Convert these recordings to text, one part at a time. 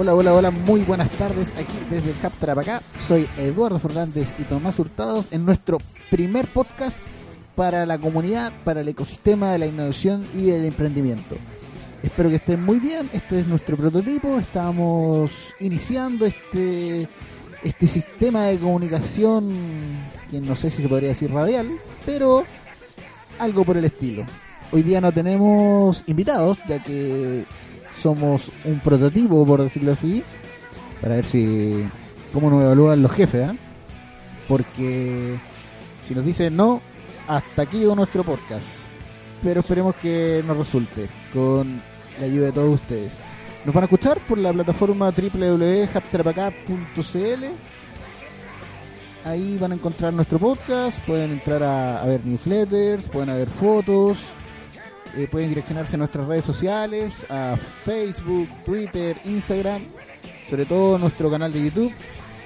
Hola, hola, hola, muy buenas tardes aquí desde el Hub Tarapacá. Soy Eduardo Fernández y Tomás Hurtados en nuestro primer podcast para la comunidad, para el ecosistema de la innovación y del emprendimiento. Espero que estén muy bien, este es nuestro prototipo, estamos iniciando este, este sistema de comunicación, que no sé si se podría decir radial, pero algo por el estilo. Hoy día no tenemos invitados, ya que somos un prototipo, por decirlo así, para ver si cómo nos evalúan los jefes, ¿eh? porque si nos dicen no, hasta aquí llegó nuestro podcast. Pero esperemos que nos resulte con la ayuda de todos ustedes. Nos van a escuchar por la plataforma www.haptrapacá.cl. Ahí van a encontrar nuestro podcast, pueden entrar a, a ver newsletters, pueden ver fotos, eh, pueden direccionarse a nuestras redes sociales, a Facebook, Twitter, Instagram, sobre todo nuestro canal de YouTube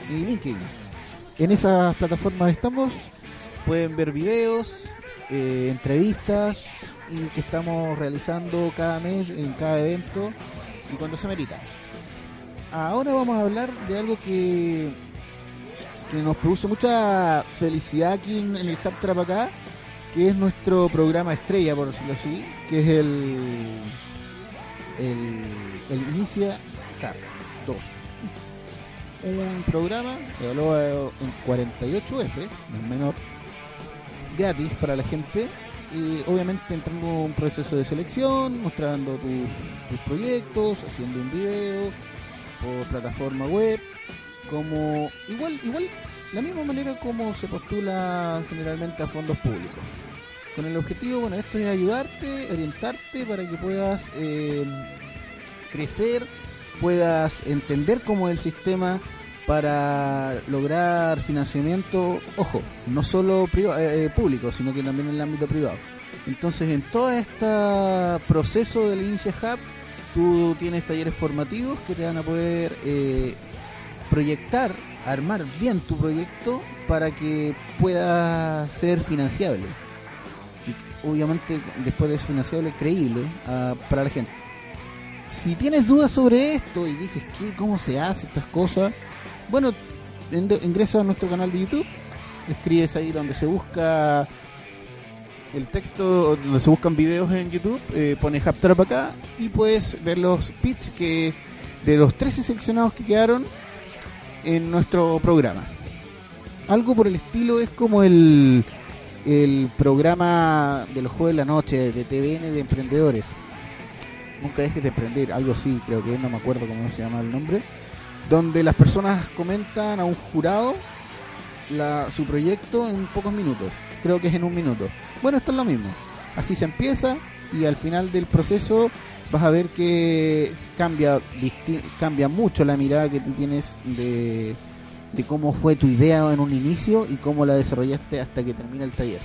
y LinkedIn. En esas plataformas estamos, pueden ver videos, eh, entrevistas y que estamos realizando cada mes en cada evento y cuando se merita. Ahora vamos a hablar de algo que, que nos produce mucha felicidad aquí en, el Hub Trapacá que es nuestro programa estrella, por decirlo así, que es el, el, el Inicia Hub 2. Un programa que evalúa en 48 F, no menor, gratis para la gente, y obviamente entrando en un proceso de selección, mostrando tus, tus proyectos, haciendo un video por plataforma web, como igual, igual la misma manera como se postula generalmente a fondos públicos. Con el objetivo, bueno, esto es ayudarte, orientarte para que puedas eh, crecer, puedas entender cómo es el sistema para lograr financiamiento, ojo, no solo eh, público, sino que también en el ámbito privado. Entonces, en todo este proceso del Inicia Hub, tú tienes talleres formativos que te van a poder eh, proyectar, armar bien tu proyecto para que pueda ser financiable. Y obviamente después de eso financiable, creíble uh, para la gente. Si tienes dudas sobre esto y dices que cómo se hace estas cosas, bueno, ingresa a nuestro canal de YouTube, escribes ahí donde se busca el texto, donde se buscan videos en YouTube, eh, pones Haptrap acá y puedes ver los pitch que de los 13 seleccionados que quedaron en nuestro programa. Algo por el estilo es como el, el programa de los jueves de la noche de TVN de emprendedores. Nunca dejes de emprender, algo así, creo que no me acuerdo cómo se llama el nombre. Donde las personas comentan a un jurado la, su proyecto en pocos minutos. Creo que es en un minuto. Bueno, esto es lo mismo. Así se empieza y al final del proceso vas a ver que cambia, cambia mucho la mirada que tú tienes de, de cómo fue tu idea en un inicio y cómo la desarrollaste hasta que termina el taller.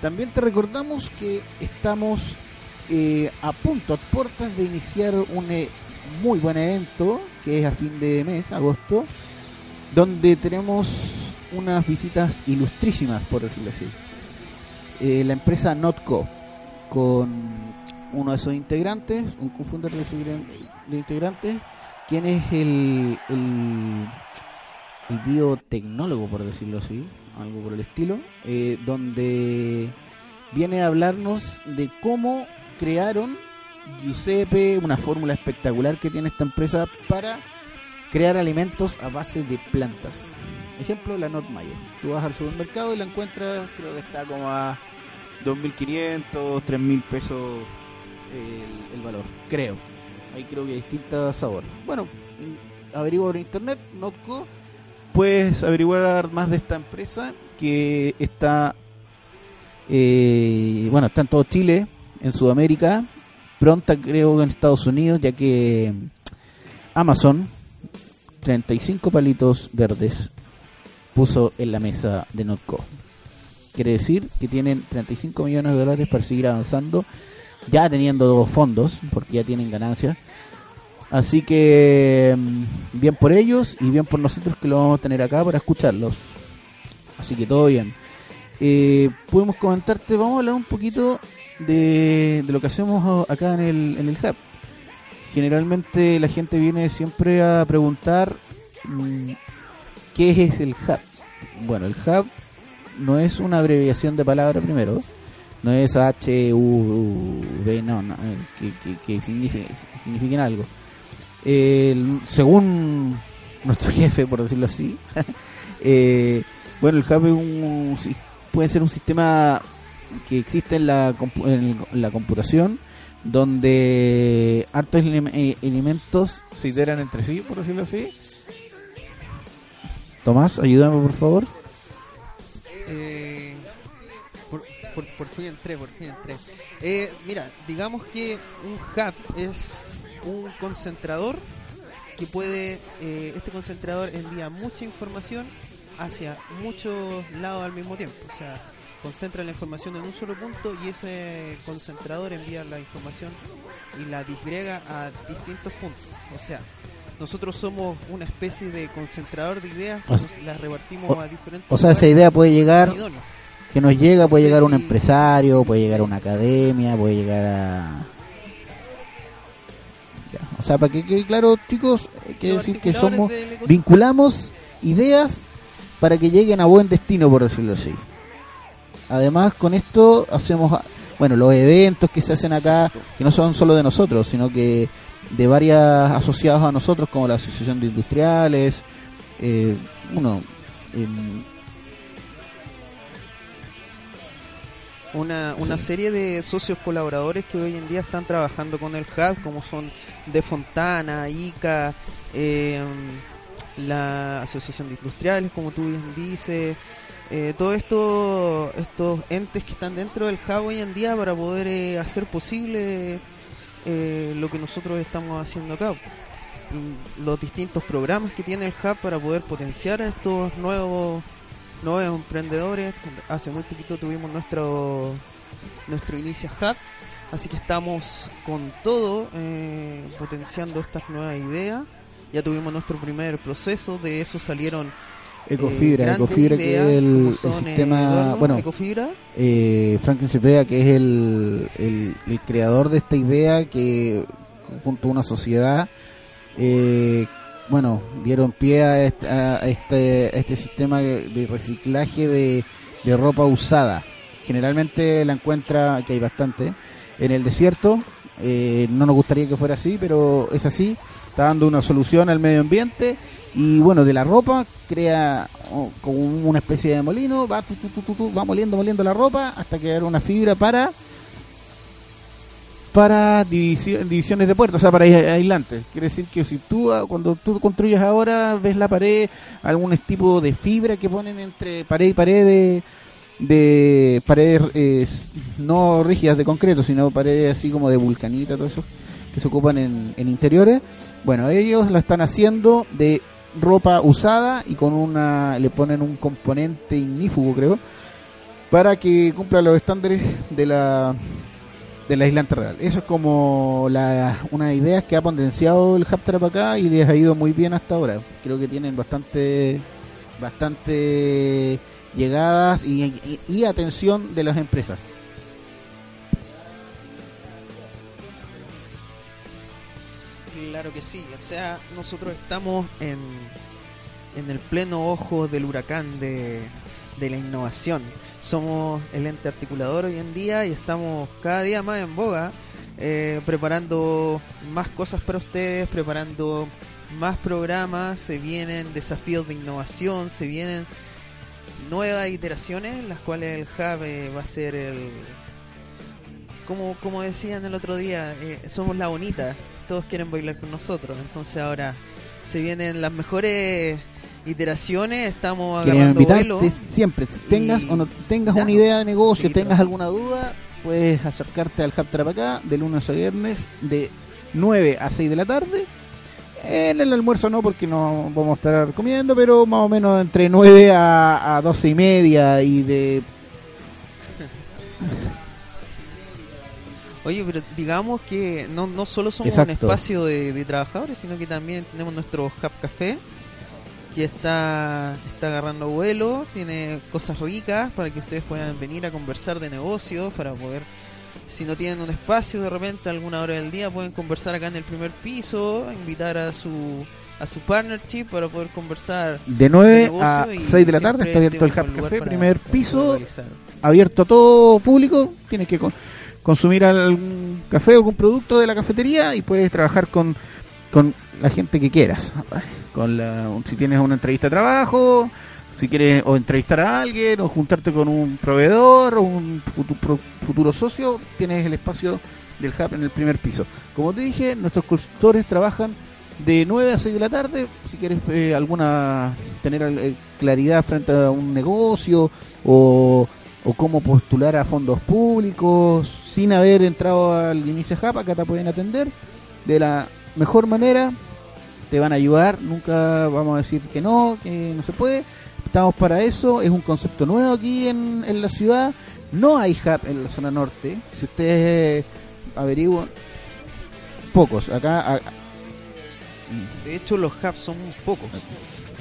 También te recordamos que estamos eh, a punto, a puertas de iniciar un eh, muy buen evento que es a fin de mes, agosto, donde tenemos unas visitas ilustrísimas, por decirlo así. Eh, la empresa Notco, con uno de sus integrantes, un cofundador de sus integrantes, quien es el, biotecnólogo, por decirlo así, algo por el estilo, eh, donde viene a hablarnos de cómo crearon Giuseppe, una fórmula espectacular que tiene esta empresa para crear alimentos a base de plantas. Ejemplo, la Not. Tú vas al supermercado y la encuentras, creo que está como a 2.500, 3.000 pesos el, valor, creo. Ahí creo que hay distintos sabores. Bueno, averiguo por internet, Notco, puedes averiguar más de esta empresa que está, eh, bueno, está en todo Chile, en Sudamérica, pronta creo en Estados Unidos, ya que Amazon 35 palitos verdes puso en la mesa de Notco. Quiere decir que tienen 35 millones de dólares para seguir avanzando, ya teniendo fondos, porque ya tienen ganancias. Así que mm, bien por ellos y bien por nosotros que lo vamos a tener acá para escucharlos. Así que todo bien. Eh, podemos comentarte, vamos a hablar un poquito de, lo que hacemos acá en el, en el hub. Generalmente la gente viene siempre a preguntar mm, qué es el hub. Bueno, el hub no es una abreviación de palabra primero, no es H, U, B, no, no que, que, que signifiquen algo. según nuestro jefe, por decirlo así, eh, bueno, el un, puede ser un sistema que existe en la, en la computación donde hartos eh, elementos se iteran entre sí, por decirlo así. Tomás, ayúdame por favor. Eh, por, fin entré, por fin entré. Eh, mira, digamos que un hub es un concentrador que puede, este concentrador envía mucha información hacia muchos lados al mismo tiempo. O sea, concentra la información en un solo punto y ese concentrador envía la información y la disgrega a distintos puntos. O sea, nosotros somos una especie de concentrador de ideas las repartimos a diferentes O sea, esa idea puede llegar, que nos llega, puede llegar un empresario, puede llegar una academia, puede llegar a... O sea, para que quede claro, chicos, hay que decir que somos, vinculamos ideas para que lleguen a buen destino, por decirlo así. Además, con esto hacemos, bueno, los eventos que se hacen acá, que no son solo de nosotros, sino que de varias asociados a nosotros, como la Asociación de Industriales, eh, uno, una, una serie de socios colaboradores que hoy en día están trabajando con el Hub, como son De Fontana, ICA, eh, la Asociación de Industriales, como tú bien dices, eh, todos esto, estos entes que están dentro del hub hoy en día para poder eh, hacer posible eh, lo que nosotros estamos haciendo acá. Mm, los distintos programas que tiene el hub para poder potenciar estos nuevos nuevos emprendedores. Hace muy poquito tuvimos nuestro nuestro Inicia Hub, así que estamos con todo eh, potenciando estas nuevas ideas. Ya tuvimos nuestro primer proceso, de eso salieron Ecofibra, Ecofibra que es el, sistema, bueno, Ecofibra. Eh, Franklin Cepeda que es el, el, creador de esta idea que junto a una sociedad, eh, bueno, dieron pie a este, este, sistema de reciclaje de, ropa usada. Generalmente la encuentra, que hay bastante, en el desierto. Eh, no nos gustaría que fuera así, pero es así. Está dando una solución al medio ambiente y bueno, de la ropa crea como una especie de molino, va, va moliendo, moliendo la ropa hasta crear una fibra para para divisiones de puertas, o sea, para aislantes. Quiere decir que si tú, ah, cuando tú construyes ahora, ves la pared, algún tipo de fibra que ponen entre pared y pared de, de paredes no rígidas de concreto, sino paredes así como de vulcanita, todo eso, que se ocupan en, en interiores. Bueno, ellos lo están haciendo de ropa usada y con una le ponen un componente ignífugo creo para que cumpla los estándares de la de la isla real. Eso es como la, una idea que ha potenciado el Hub acá y les ha ido muy bien hasta ahora. Creo que tienen bastante bastante llegadas y atención de las empresas. Claro que sí, o sea, nosotros estamos en, en el pleno ojo del huracán de, de la innovación. Somos el ente articulador hoy en día y estamos cada día más en boga, eh, preparando más cosas para ustedes, preparando más programas, se vienen desafíos de innovación, se vienen nuevas iteraciones, las cuales el Hub eh, va a ser el... Como, como decían el otro día, eh, somos la bonita, todos quieren bailar con nosotros. Entonces ahora se vienen las mejores iteraciones, estamos agarrando invitarte siempre, si tengas o no tengas una idea de negocio, tengas alguna duda, puedes acercarte al Hub Tarapacá de lunes a viernes de 9 a 6 de la tarde. En el almuerzo no, porque no vamos a estar comiendo, pero más o menos entre 9 a, a 12 y media y de... Oye, pero digamos que no, no solo somos Exacto. un espacio de, de trabajadores, sino que también tenemos nuestro Hub Café, que está, está agarrando vuelo, tiene cosas ricas para que ustedes puedan venir a conversar de negocios, para poder, si no tienen un espacio de repente a alguna hora del día, pueden conversar acá en el primer piso, invitar a su a su partnership para poder conversar De de 9 a negocio y 6 de la tarde está abierto el Hub Café, primer piso, abierto a todo público, tienes que con- consumir algún café o algún producto de la cafetería y puedes trabajar con, con la gente que quieras. Con la, si tienes una entrevista de trabajo, si quieres o entrevistar a alguien o juntarte con un proveedor o un futu- pro- futuro socio, tienes el espacio del hub en el primer piso. Como te dije, nuestros consultores trabajan de 9 a 6 de la tarde. Si quieres eh, alguna tener eh, claridad frente a un negocio o, o cómo postular a fondos públicos sin haber entrado al Inicia Hub, acá te pueden atender de la mejor manera. Te van a ayudar, nunca vamos a decir que no, que no se puede. Estamos para eso, es un concepto nuevo aquí en, en la ciudad. No hay hub en la zona norte. Si ustedes averiguan, pocos. Acá, a- De hecho, los hubs son muy pocos.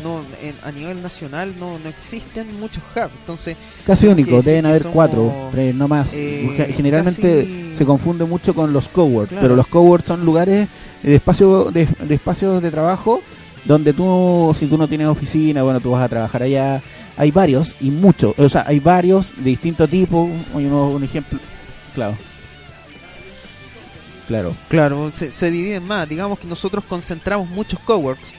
No, en- a nivel nacional no, no existen muchos hubs. Entonces, casi único, deben haber somos, cuatro, tres, no más. eh, Ge- Generalmente casi- se confunde mucho con los coworks, Claro. pero los coworks son lugares de espacio de, de espacios de trabajo donde tú, si tú no tienes oficina, bueno, tú vas a trabajar allá. Hay varios y muchos, o sea, hay varios de distinto tipo. Hay uno- un ejemplo, claro, claro. claro, se, se dividen más. Digamos que nosotros concentramos muchos coworks.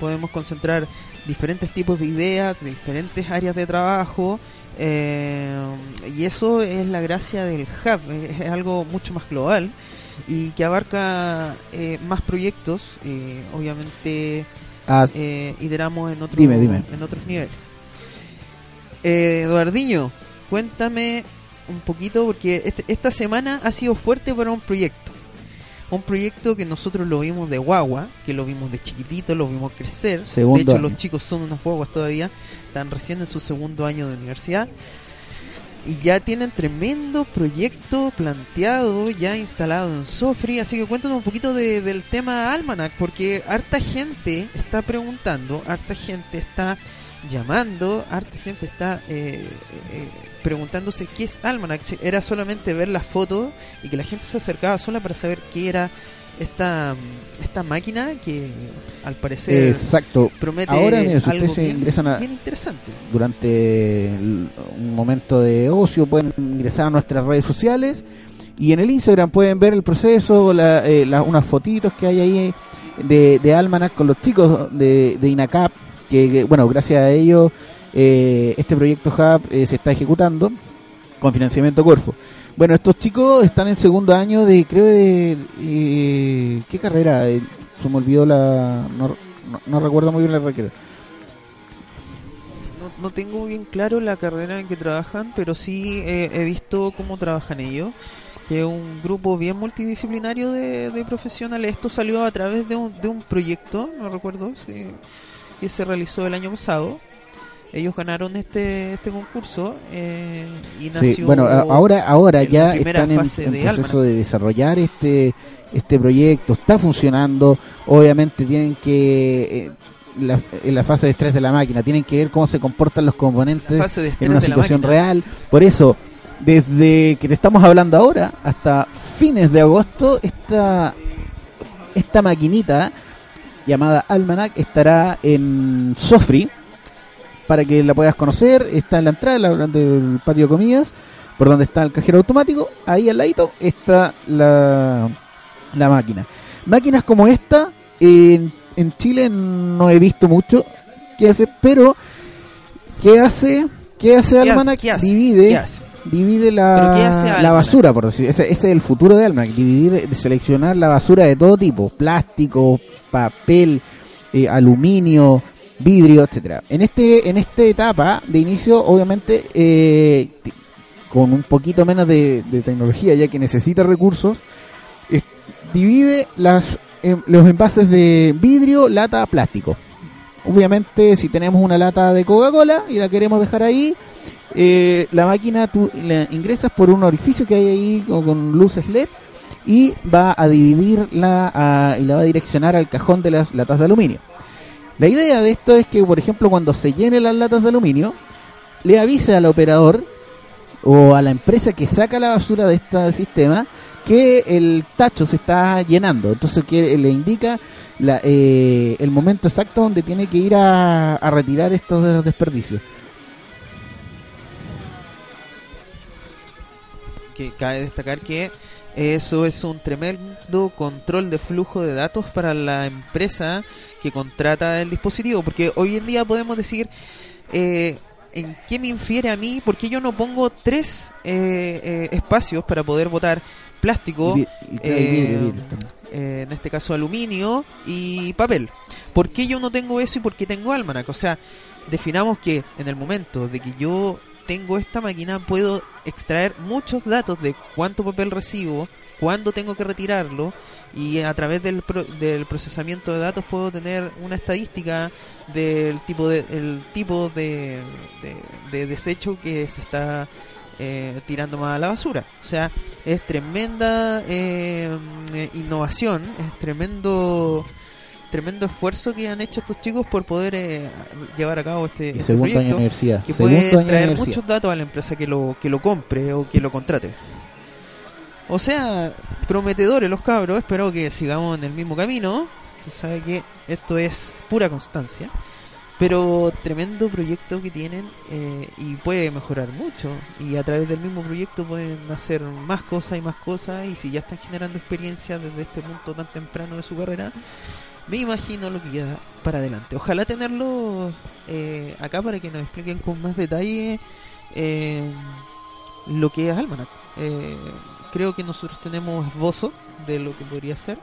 Podemos concentrar diferentes tipos de ideas, de diferentes áreas de trabajo. eh, y eso es la gracia del hub. Es, es algo mucho más global y que abarca eh, más proyectos. eh, obviamente Ah, eh, iteramos en, otro, Dime, dime. en otros niveles. Eh, Eduardiño, cuéntame un poquito, porque este- esta semana ha sido fuerte para un proyecto. Un proyecto que nosotros lo vimos de guagua, que lo vimos de chiquitito, lo vimos crecer. Segundo de hecho, año. los chicos son unas guaguas todavía, están recién en su segundo año de universidad. Y ya tienen tremendo proyecto planteado, ya instalado en Sofri. Así que cuéntanos un poquito de- del tema Almanac, porque harta gente está preguntando, harta gente está llamando, harta gente está eh, eh, preguntándose qué es Almanac. Era solamente ver las fotos y que la gente se acercaba sola para saber qué era esta, esta máquina que al parecer exacto. promete Ahora, mira, si algo bien, ingresan a- bien interesante. durante el- un momento de ocio pueden ingresar a nuestras redes sociales y en el Instagram pueden ver el proceso, la, eh, la- unas fotitos que hay ahí de, de Almanac con los chicos de, de INACAP, que, que, bueno, gracias a ellos eh, este proyecto Hub eh, se está ejecutando con financiamiento Corfo. Bueno, estos chicos están en segundo año de, creo, de... eh, ¿Qué carrera? Eh, se me olvidó la... No, no- recuerdo muy bien la carrera. No, no tengo bien claro la carrera en que trabajan, pero sí eh, he visto cómo trabajan ellos. Que es un grupo bien multidisciplinario de, profesionales. Esto salió a través de un, de un proyecto, no recuerdo, si- que se realizó el año pasado. Ellos ganaron este este concurso eh, y nació. Sí, bueno, ahora, ahora ya están en, proceso de desarrollar este este proyecto, está funcionando, obviamente tienen que, eh, la- en la fase de estrés de la máquina, tienen que ver cómo se comportan los componentes en una situación real, por eso, desde que te estamos hablando ahora hasta fines de agosto, esta, esta maquinita llamada Almanac estará en Sofri, para que la puedas conocer. Está en la entrada la- del patio de comidas, por donde está el cajero automático. Ahí al ladito está la, la máquina. Máquinas como esta, en, en Chile no he visto mucho que hace, pero ¿qué hace? ¿Qué hace. Almanac? ¿Qué hace? Divide, ¿Qué hace? divide ¿Pero la, la basura, por decir. Ese, ese es el futuro de Almanac, dividir, seleccionar la basura de todo tipo, plástico, papel, eh, aluminio, vidrio, etcétera. En este en esta etapa de inicio, obviamente, eh, con un poquito menos de, tecnología, ya que necesita recursos, divide las em, los envases de vidrio, lata, plástico. Obviamente, si tenemos una lata de Coca-Cola y la queremos dejar ahí, eh, la máquina tú la ingresas por un orificio que hay ahí con, con luces LED y va a dividirla a- y la va a direccionar al cajón de las latas de aluminio. La idea de esto es que, por ejemplo, cuando se llenen las latas de aluminio, le avise al operador o a la empresa que saca la basura de este sistema que el tacho se está llenando. Entonces que le indica la, eh, el momento exacto donde tiene que ir a, a retirar estos desperdicios. que cabe destacar que eso es un tremendo control de flujo de datos para la empresa que contrata el dispositivo, porque hoy en día podemos decir eh, en qué me infiere a mí, porque yo no pongo tres eh, eh, espacios para poder botar plástico, Y y vidrio, eh, vidrio eh, en este caso aluminio y papel. ¿Por qué yo no tengo eso y por qué tengo Almanac? O sea, definamos que en el momento de que yo tengo esta máquina puedo extraer muchos datos de cuánto papel recibo, cuándo tengo que retirarlo y a través del, pro- del procesamiento de datos puedo tener una estadística del tipo de el tipo de, de, de desecho que se está eh, tirando más a la basura. O sea, es tremenda eh, eh, innovación, es tremendo tremendo esfuerzo que han hecho estos chicos por poder eh, llevar a cabo este, este segundo año de proyecto universidad. que puede traer muchos datos a la empresa que lo que lo compre o que lo contrate. O sea, prometedores los cabros, espero que sigamos en el mismo camino. Usted sabe que esto es pura constancia. Pero tremendo proyecto que tienen eh, y puede mejorar mucho. Y a través del mismo proyecto pueden hacer más cosas y más cosas. Y si ya están generando experiencia desde este punto tan temprano de su carrera, me imagino lo que queda para adelante. Ojalá tenerlo eh, acá para que nos expliquen con más detalle eh, lo que es Almanac. Creo que nosotros tenemos esbozo de lo que podría ser.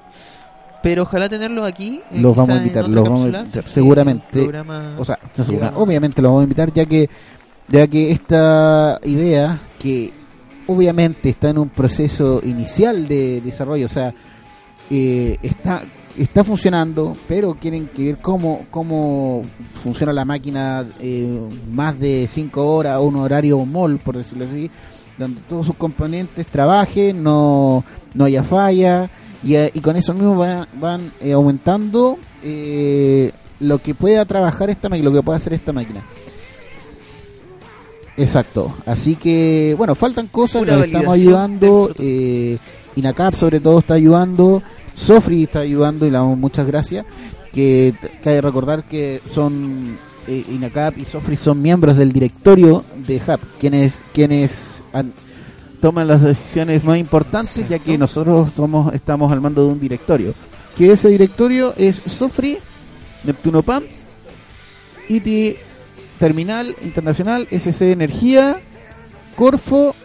Pero ojalá tenerlo aquí. eh, Los vamos a invitar, los vamos a invitar, seguramente. programa O sea, no segura- llega- obviamente lo vamos a invitar ya que ya que esta idea que obviamente está en un proceso inicial de desarrollo, o sea, eh, está está funcionando, pero quieren que ver cómo cómo funciona la máquina eh, más de 5 horas o un horario mall, por decirlo así, donde todos sus componentes trabajen, no no haya falla y, eh, y con eso mismo van, van eh, aumentando eh, lo que pueda trabajar esta máquina, lo que pueda hacer esta máquina. Exacto. Así que, bueno, faltan cosas, Pura nos estamos ayudando. Eh, Inacap, sobre todo, está ayudando. Sofri está ayudando y le damos muchas gracias. Que cabe recordar que son eh, Inacap y Sofri son miembros del directorio de HAP, quienes, quienes toman las decisiones más importantes, ya que nosotros somos estamos al mando de un directorio. Que ese directorio es Sofri, Neptuno Pumps, IT Terminal Internacional, SC Energía, Corfo.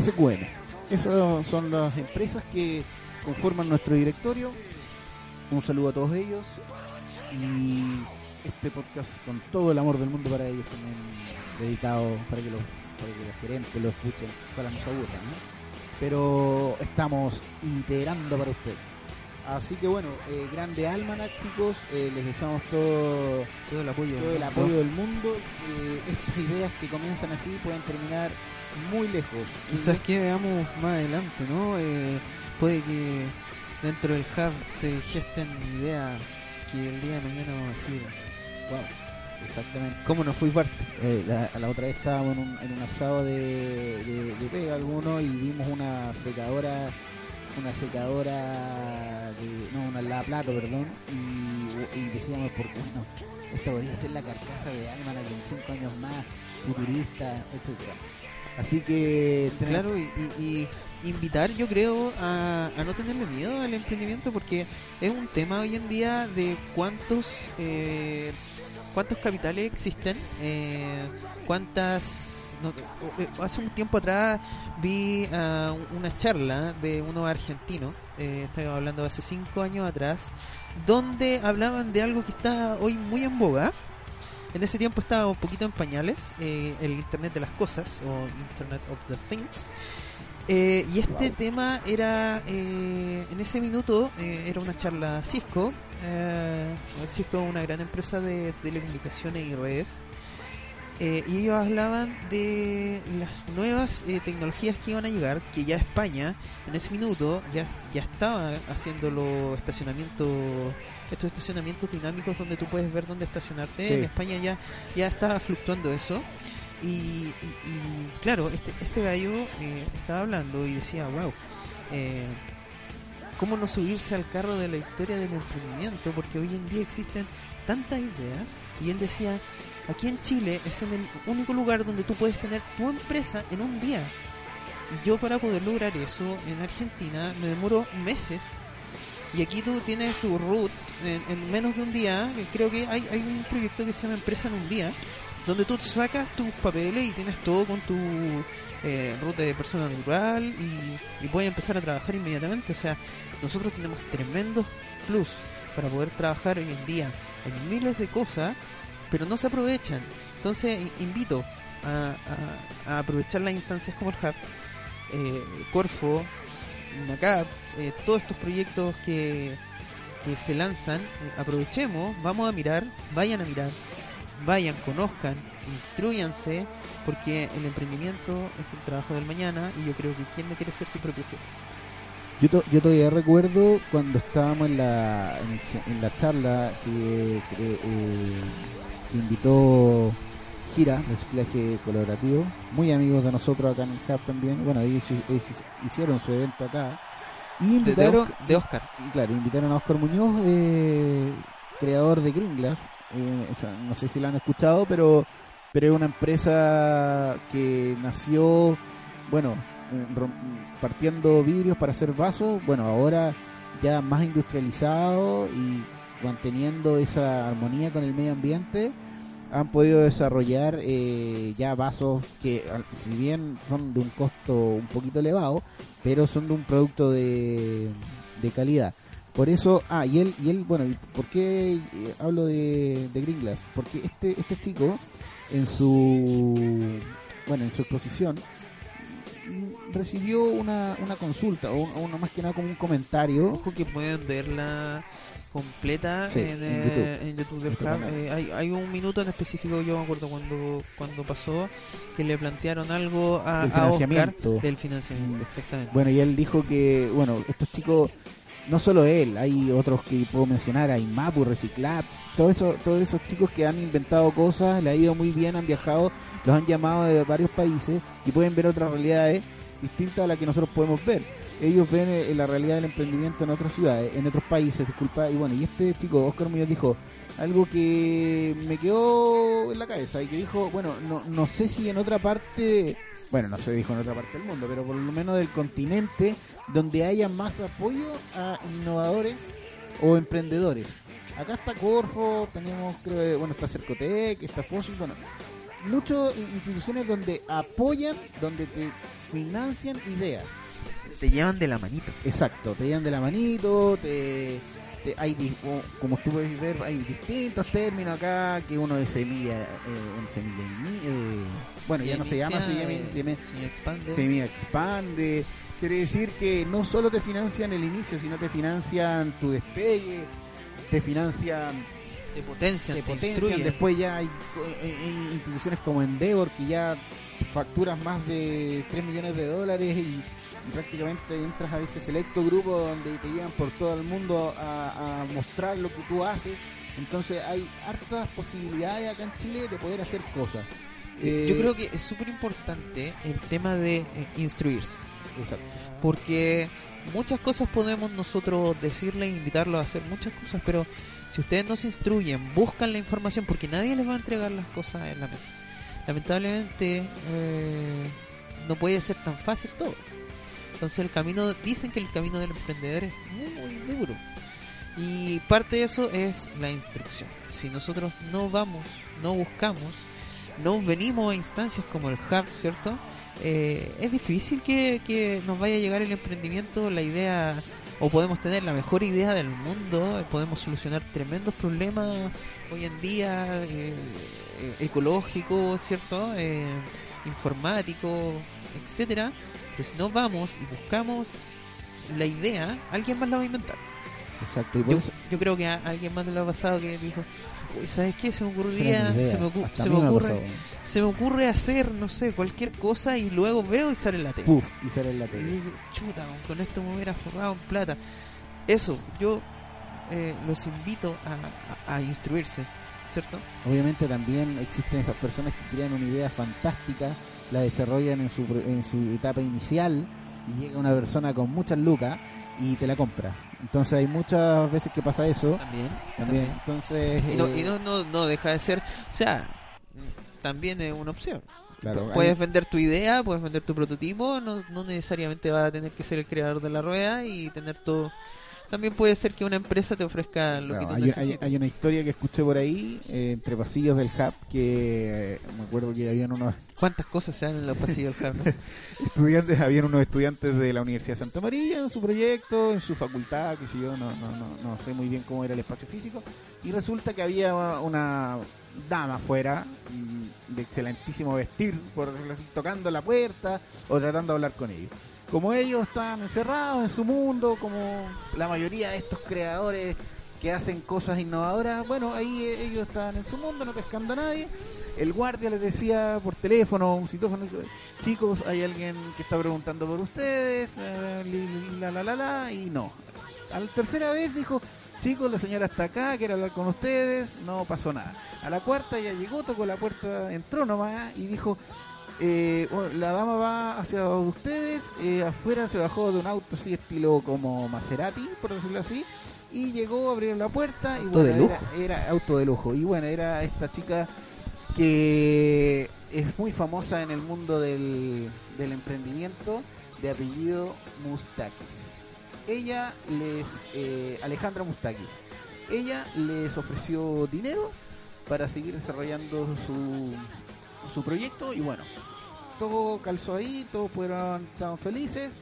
SQM. Esas son las empresas que conforman nuestro directorio. Un saludo a todos ellos y este podcast con todo el amor del mundo para ellos también dedicado para que los, para que los gerentes lo escuchen, para no se aburran, ¿no? Pero estamos iterando para ustedes. Así que bueno, eh, grande Almanac, chicos, eh, les deseamos todo, Todo el apoyo. todo el apoyo del mundo. Eh, estas ideas que comienzan así pueden terminar muy lejos. Quizás que veamos más adelante, ¿no? Eh, puede que dentro del hub se gesten ideas que el día de mañana vamos a decir, Wow, exactamente. ¿cómo no fui parte? Eh, la, la otra vez estábamos en un, en un asado de, de, de pega alguno y vimos una secadora, una secadora de, no, una lavaplato, perdón, y, y decíamos, porque bueno, esta podría ser la carcasa de Almanac en cinco años más, futurista, etcétera. Así que Claro, y, y- y invitar, yo creo, a, no tenerle miedo al emprendimiento porque es un tema hoy en día de cuántos eh, cuántos capitales existen, eh, cuántas... no, eh, hace un tiempo atrás vi ah, una charla de unos argentinos, eh, estaba hablando hace cinco años atrás, donde hablaban de algo que está hoy muy en boga. En ese tiempo estaba un poquito en pañales, eh, el Internet de las Cosas o Internet of the Things. Eh, y este Wow. tema era, eh, en ese minuto, era una charla Cisco. Cisco es una gran empresa de telecomunicaciones y redes. Eh, y ellos hablaban de las nuevas eh, tecnologías que iban a llegar, que ya España en ese minuto ya, ya estaba haciendo los estacionamientos, estos estacionamientos dinámicos donde tú puedes ver dónde estacionarte. Sí. En España ya, ya estaba fluctuando eso. Y, y- y, claro, este, este gallo eh, estaba hablando y decía, wow, eh, ¿cómo no subirse al carro de la historia del emprendimiento? Porque hoy en día existen tantas ideas. Y él decía, aquí en Chile es el único lugar donde tú puedes tener tu empresa en un día. Y yo para poder lograr eso en Argentina me demoro meses. Y aquí tú tienes tu root en, en menos de un día. Creo que hay, un proyecto que se llama Empresa en un día, donde tú sacas tus papeles y tienes todo con tu eh, de persona natural y, y puedes empezar a trabajar inmediatamente. O sea, nosotros tenemos tremendos plus para poder trabajar hoy en día en miles de cosas, pero no se aprovechan. Entonces, in- invito a, a- aprovechar las instancias como el Hub, eh, Corfo, NACAP, eh, todos estos proyectos que, que se lanzan, eh, aprovechemos, vamos a mirar, vayan a mirar, vayan, conozcan, instruyanse, porque el emprendimiento es el trabajo del mañana y yo creo que quien no quiere ser su propio jefe. Yo, to- yo todavía recuerdo cuando estábamos en la, en la charla que, que, eh, que invitó Gira, reciclaje colaborativo, muy amigos de nosotros acá en el Hub también. Bueno, ellos hici- ellos hicieron su evento acá. Y de invitaron, Oscar, de Oscar. claro, invitaron a Oscar Muñoz, eh, creador de Gringlas. Eh, no sé si la han escuchado, pero, pero es una empresa que nació, bueno, partiendo vidrios para hacer vasos. Bueno, ahora ya más industrializado y manteniendo esa armonía con el medio ambiente, han podido desarrollar eh, ya vasos que, si bien son de un costo un poquito elevado, pero son de un producto de, de calidad. Por eso, ah, y él, y él bueno, ¿y ¿por qué eh, hablo de, de Green Glass? Porque este, este chico, en su, bueno, en su exposición, recibió una, una consulta, o una más que nada como un comentario. Ojo que pueden verla completa Sí, en, en eh, YouTube. en YouTube del Hub. Eh, hay, hay un minuto en específico, yo me acuerdo cuando, cuando pasó, que le plantearon algo a, a Oscar del financiamiento, Mm. exactamente. Bueno, y él dijo que, bueno, estos chicos, no solo él, hay otros que puedo mencionar, hay Mapu, Reciclab, todos esos, todos esos chicos que han inventado cosas, le ha ido muy bien, han viajado, los han llamado de varios países y pueden ver otras realidades distintas a las que nosotros podemos ver. Ellos ven eh, la realidad del emprendimiento en otras ciudades, en otros países, disculpa, y bueno, y este chico, Oscar Muñoz, dijo algo que me quedó en la cabeza y que dijo, bueno, no, no sé si en otra parte bueno, no se dijo en otra parte del mundo, pero por lo menos del continente, donde haya más apoyo a innovadores o emprendedores. Acá está Corfo, tenemos, creo, que, bueno, está Cercotec, está Fossil, bueno, muchas instituciones donde apoyan, donde te financian ideas. Te llevan de la manito. Exacto, te llevan de la manito, te, te- hay como tú puedes ver, hay distintos términos acá, que uno es semilla, eh, un semilla, eh, bueno, ya no se llama Inicia, semilla, eh, semilla- se expande. Semilla expande, quiere decir que no solo te financian el inicio, sino te financian tu despegue, te financian te potencian, te te potencian. instruyen. Después ya hay, eh, hay instituciones como Endeavor que ya facturas más de 3 millones de dólares y prácticamente entras a ese selecto grupo donde te llevan por todo el mundo a, a mostrar lo que tú haces. Entonces hay hartas posibilidades acá en Chile de poder hacer cosas. Eh, Yo creo que es súper importante el tema de eh, instruirse. Exacto. porque muchas cosas podemos nosotros decirle, invitarlos a hacer muchas cosas, pero si ustedes no se instruyen, buscan la información, porque nadie les va a entregar las cosas en la mesa. Lamentablemente eh, no puede ser tan fácil todo. Entonces el camino, dicen que el camino del emprendedor es muy duro. Y parte de eso es la instrucción. Si nosotros no vamos, no buscamos, no venimos a instancias como el Hub, ¿cierto? Eh, es difícil que, que nos vaya a llegar el emprendimiento, la idea, o podemos tener la mejor idea del mundo, eh, podemos solucionar tremendos problemas hoy en día, eh, eh, ecológicos, ¿cierto? Informáticos, etcétera. Pero si no vamos y buscamos la idea, alguien más la va a inventar. Exacto. Y Yo, eso- yo creo que a alguien más de lo ha pasado que dijo, "Uy, ¿sabes qué? Se me idea. se me, ocu- se me ocurre, se me ocurre hacer, no sé, cualquier cosa y luego veo y sale en la tele. Puf, y sale en la Y tele. digo, chuta, con esto me hubiera forrado en plata. Eso, yo eh, los invito a, a- a instruirse, ¿cierto? Obviamente también existen esas personas que crean una idea fantástica, la desarrollan en su, en su etapa inicial y llega una persona con muchas lucas y te la compra. Entonces hay muchas veces que pasa eso También. también. Entonces, Y, no, eh, y no, no, no deja de ser, o sea, también es una opción. claro, puedes hay- vender tu idea, puedes vender tu prototipo, no, no necesariamente vas a tener que ser el creador de la rueda y tener todo. También puede ser que una empresa te ofrezca lo claro, que tú hay, hay- hay una historia que escuché por ahí, eh, entre pasillos del hub, que eh, me acuerdo que habían unos ¿Cuántas cosas se dan en los pasillos del hub? no? estudiantes, habían unos estudiantes de la Universidad de Santa María en su proyecto, en su facultad, que si yo no, no, no, no sé muy bien cómo era el espacio físico, y resulta que había una dama afuera, mm, de excelentísimo vestir, por decirlo así, tocando la puerta o tratando de hablar con ellos. Como ellos estaban encerrados en su mundo, como la mayoría de estos creadores que hacen cosas innovadoras, bueno, ahí eh, ellos estaban en su mundo, no pescando a nadie. El guardia les decía por teléfono, un citófono, chicos, hay alguien que está preguntando por ustedes, eh, la la la la, y no. A la tercera vez dijo, chicos, la señora está acá, quiere hablar con ustedes, no pasó nada. A la cuarta ya llegó, tocó la puerta, entró nomás y dijo, eh, bueno, la dama va hacia ustedes, eh, afuera se bajó de un auto así estilo como Maserati, por decirlo así, y llegó, abrieron la puerta y Auto de bueno, lujo. Era, era auto de lujo. Y bueno, era esta chica que es muy famosa en el mundo del, del emprendimiento de apellido Mustakis. Ella les, eh, Alejandra Mustakis, ella les ofreció dinero para seguir desarrollando su, su proyecto y bueno, todo calzó ahí, todos fueron estaban felices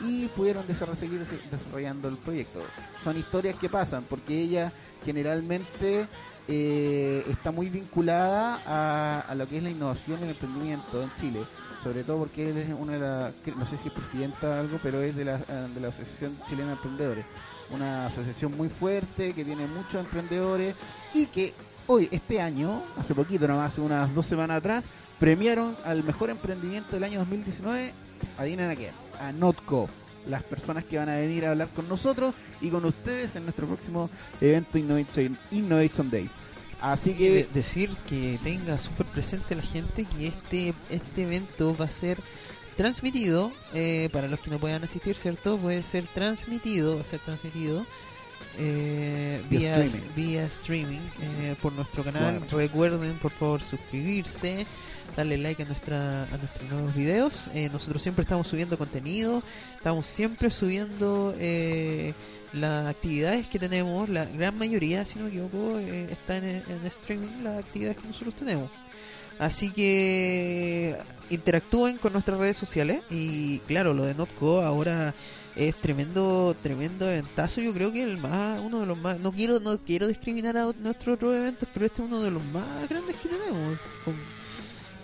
y pudieron seguir des- desarrollando el proyecto. Son historias que pasan porque ella generalmente eh, está muy vinculada a, a lo que es la innovación y el emprendimiento en Chile, sobre todo porque él es una de las, no sé si es presidenta o algo, pero es de la, eh, de la Asociación Chilena de Emprendedores, una asociación muy fuerte que tiene muchos emprendedores y que hoy, este año, hace poquito nomás, hace unas dos semanas atrás, premiaron al mejor emprendimiento del año 2019, adivinen a quién, a Notco, las personas que van a venir a hablar con nosotros y con ustedes en nuestro próximo evento Innovation, Innovation Day. Así que de- decir que tenga súper presente la gente que este este evento va a ser transmitido eh, para los que no puedan asistir, ¿cierto? Puede ser transmitido, va a ser transmitido eh, Vía vía, streaming. vía streaming eh, por nuestro canal. Recuerden, por favor, suscribirse, darle like a nuestra a nuestros nuevos videos. Eh, nosotros siempre estamos subiendo contenido, estamos siempre subiendo eh, las actividades que tenemos, la gran mayoría, si no me equivoco, eh, está en, en streaming las actividades que nosotros tenemos. Así que interactúen con nuestras redes sociales y claro, lo de Notco ahora es tremendo tremendo eventazo, yo creo que el más uno de los más no quiero no quiero discriminar a nuestros otros eventos, pero este es uno de los más grandes que tenemos. Con-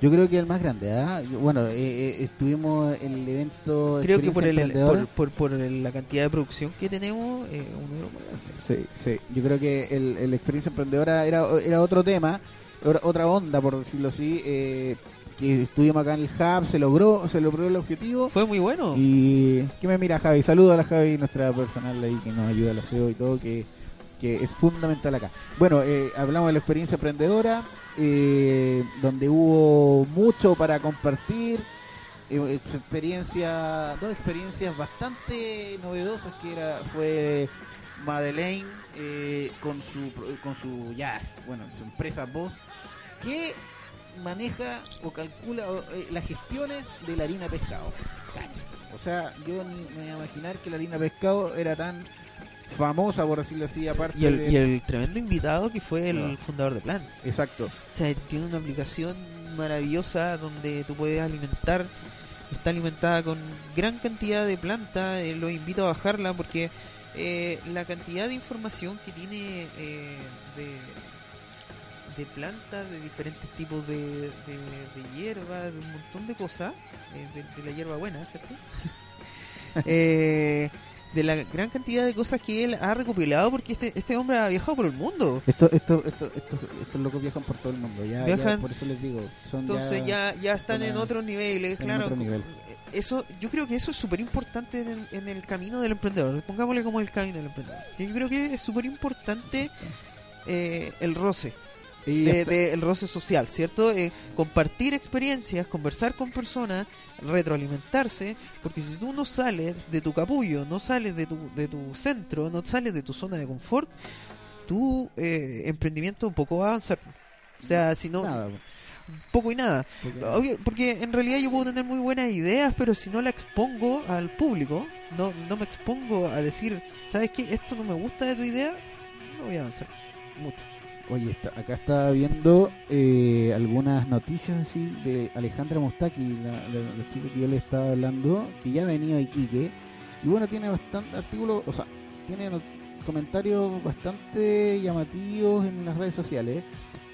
yo creo que el más grande, ¿ah? Yo- Bueno, eh, eh, estuvimos en el evento. Creo que por, el, por, por, por el- la cantidad de producción que tenemos, eh, un número muy grande. Sí, sí. Yo creo que el, el experiencia emprendedora era, era otro tema, otra onda, por decirlo así. Que estuvimos acá en el Hub, se logró, se logró el objetivo. Fue muy bueno. Y que me mira Javi, saludo a la Javi, nuestra personal ahí que nos ayuda a los SEO y todo, que, que es fundamental acá. Bueno, eh, hablamos de la experiencia emprendedora, eh, donde hubo mucho para compartir, eh, experiencia, dos experiencias bastante novedosas que era fue Madeleine eh, con su con su ya bueno su empresa Boss que maneja o calcula o, eh, las gestiones de la harina pescado. Cacha. O sea, yo ni me iba a imaginar que la harina pescado era tan famosa, por decirlo así, aparte Y el, de- y el tremendo invitado que fue el fundador de Plants. Exacto. O sea, tiene una aplicación maravillosa donde tú puedes alimentar. Está alimentada con gran cantidad de plantas. eh, los invito a bajarla porque eh, la cantidad de información que tiene eh, de, de plantas, de diferentes tipos de, de, de hierba, de un montón de cosas, eh, de, de la hierba buena, ¿cierto? Eh, de la gran cantidad de cosas que él ha recopilado porque este, este hombre ha viajado por el mundo. Esto, esto, esto, esto, estos locos viajan por todo el mundo. Ya, ya Viajan. por eso les digo. Son Entonces ya, ya están en a- otros niveles, en claro. otro nivel. Eso, yo creo que eso es súper importante en el, en el camino del emprendedor. Pongámosle como el camino del emprendedor. Yo creo que es súper importante eh, el roce, Y de, el roce social, ¿cierto? Eh, compartir experiencias, conversar con personas, retroalimentarse, porque si tú no sales de tu capullo, no sales de tu, de tu centro, no sales de tu zona de confort, tu eh, emprendimiento poco va a avanzar. O sea, si no, nada, poco y nada. porque- Obvio, porque en realidad yo puedo tener muy buenas ideas, pero si no la expongo al público, no, no me expongo a decir, ¿sabes qué? Esto no me gusta de tu idea, no voy a avanzar mucho. Oye, está- acá estaba viendo eh, algunas noticias así de Alejandra Mostaki, la, la- chica que yo le estaba hablando, que ya ha venido a Iquique. Y bueno, tiene bastante artículos, o sea, tiene comentarios bastante llamativos en las redes sociales.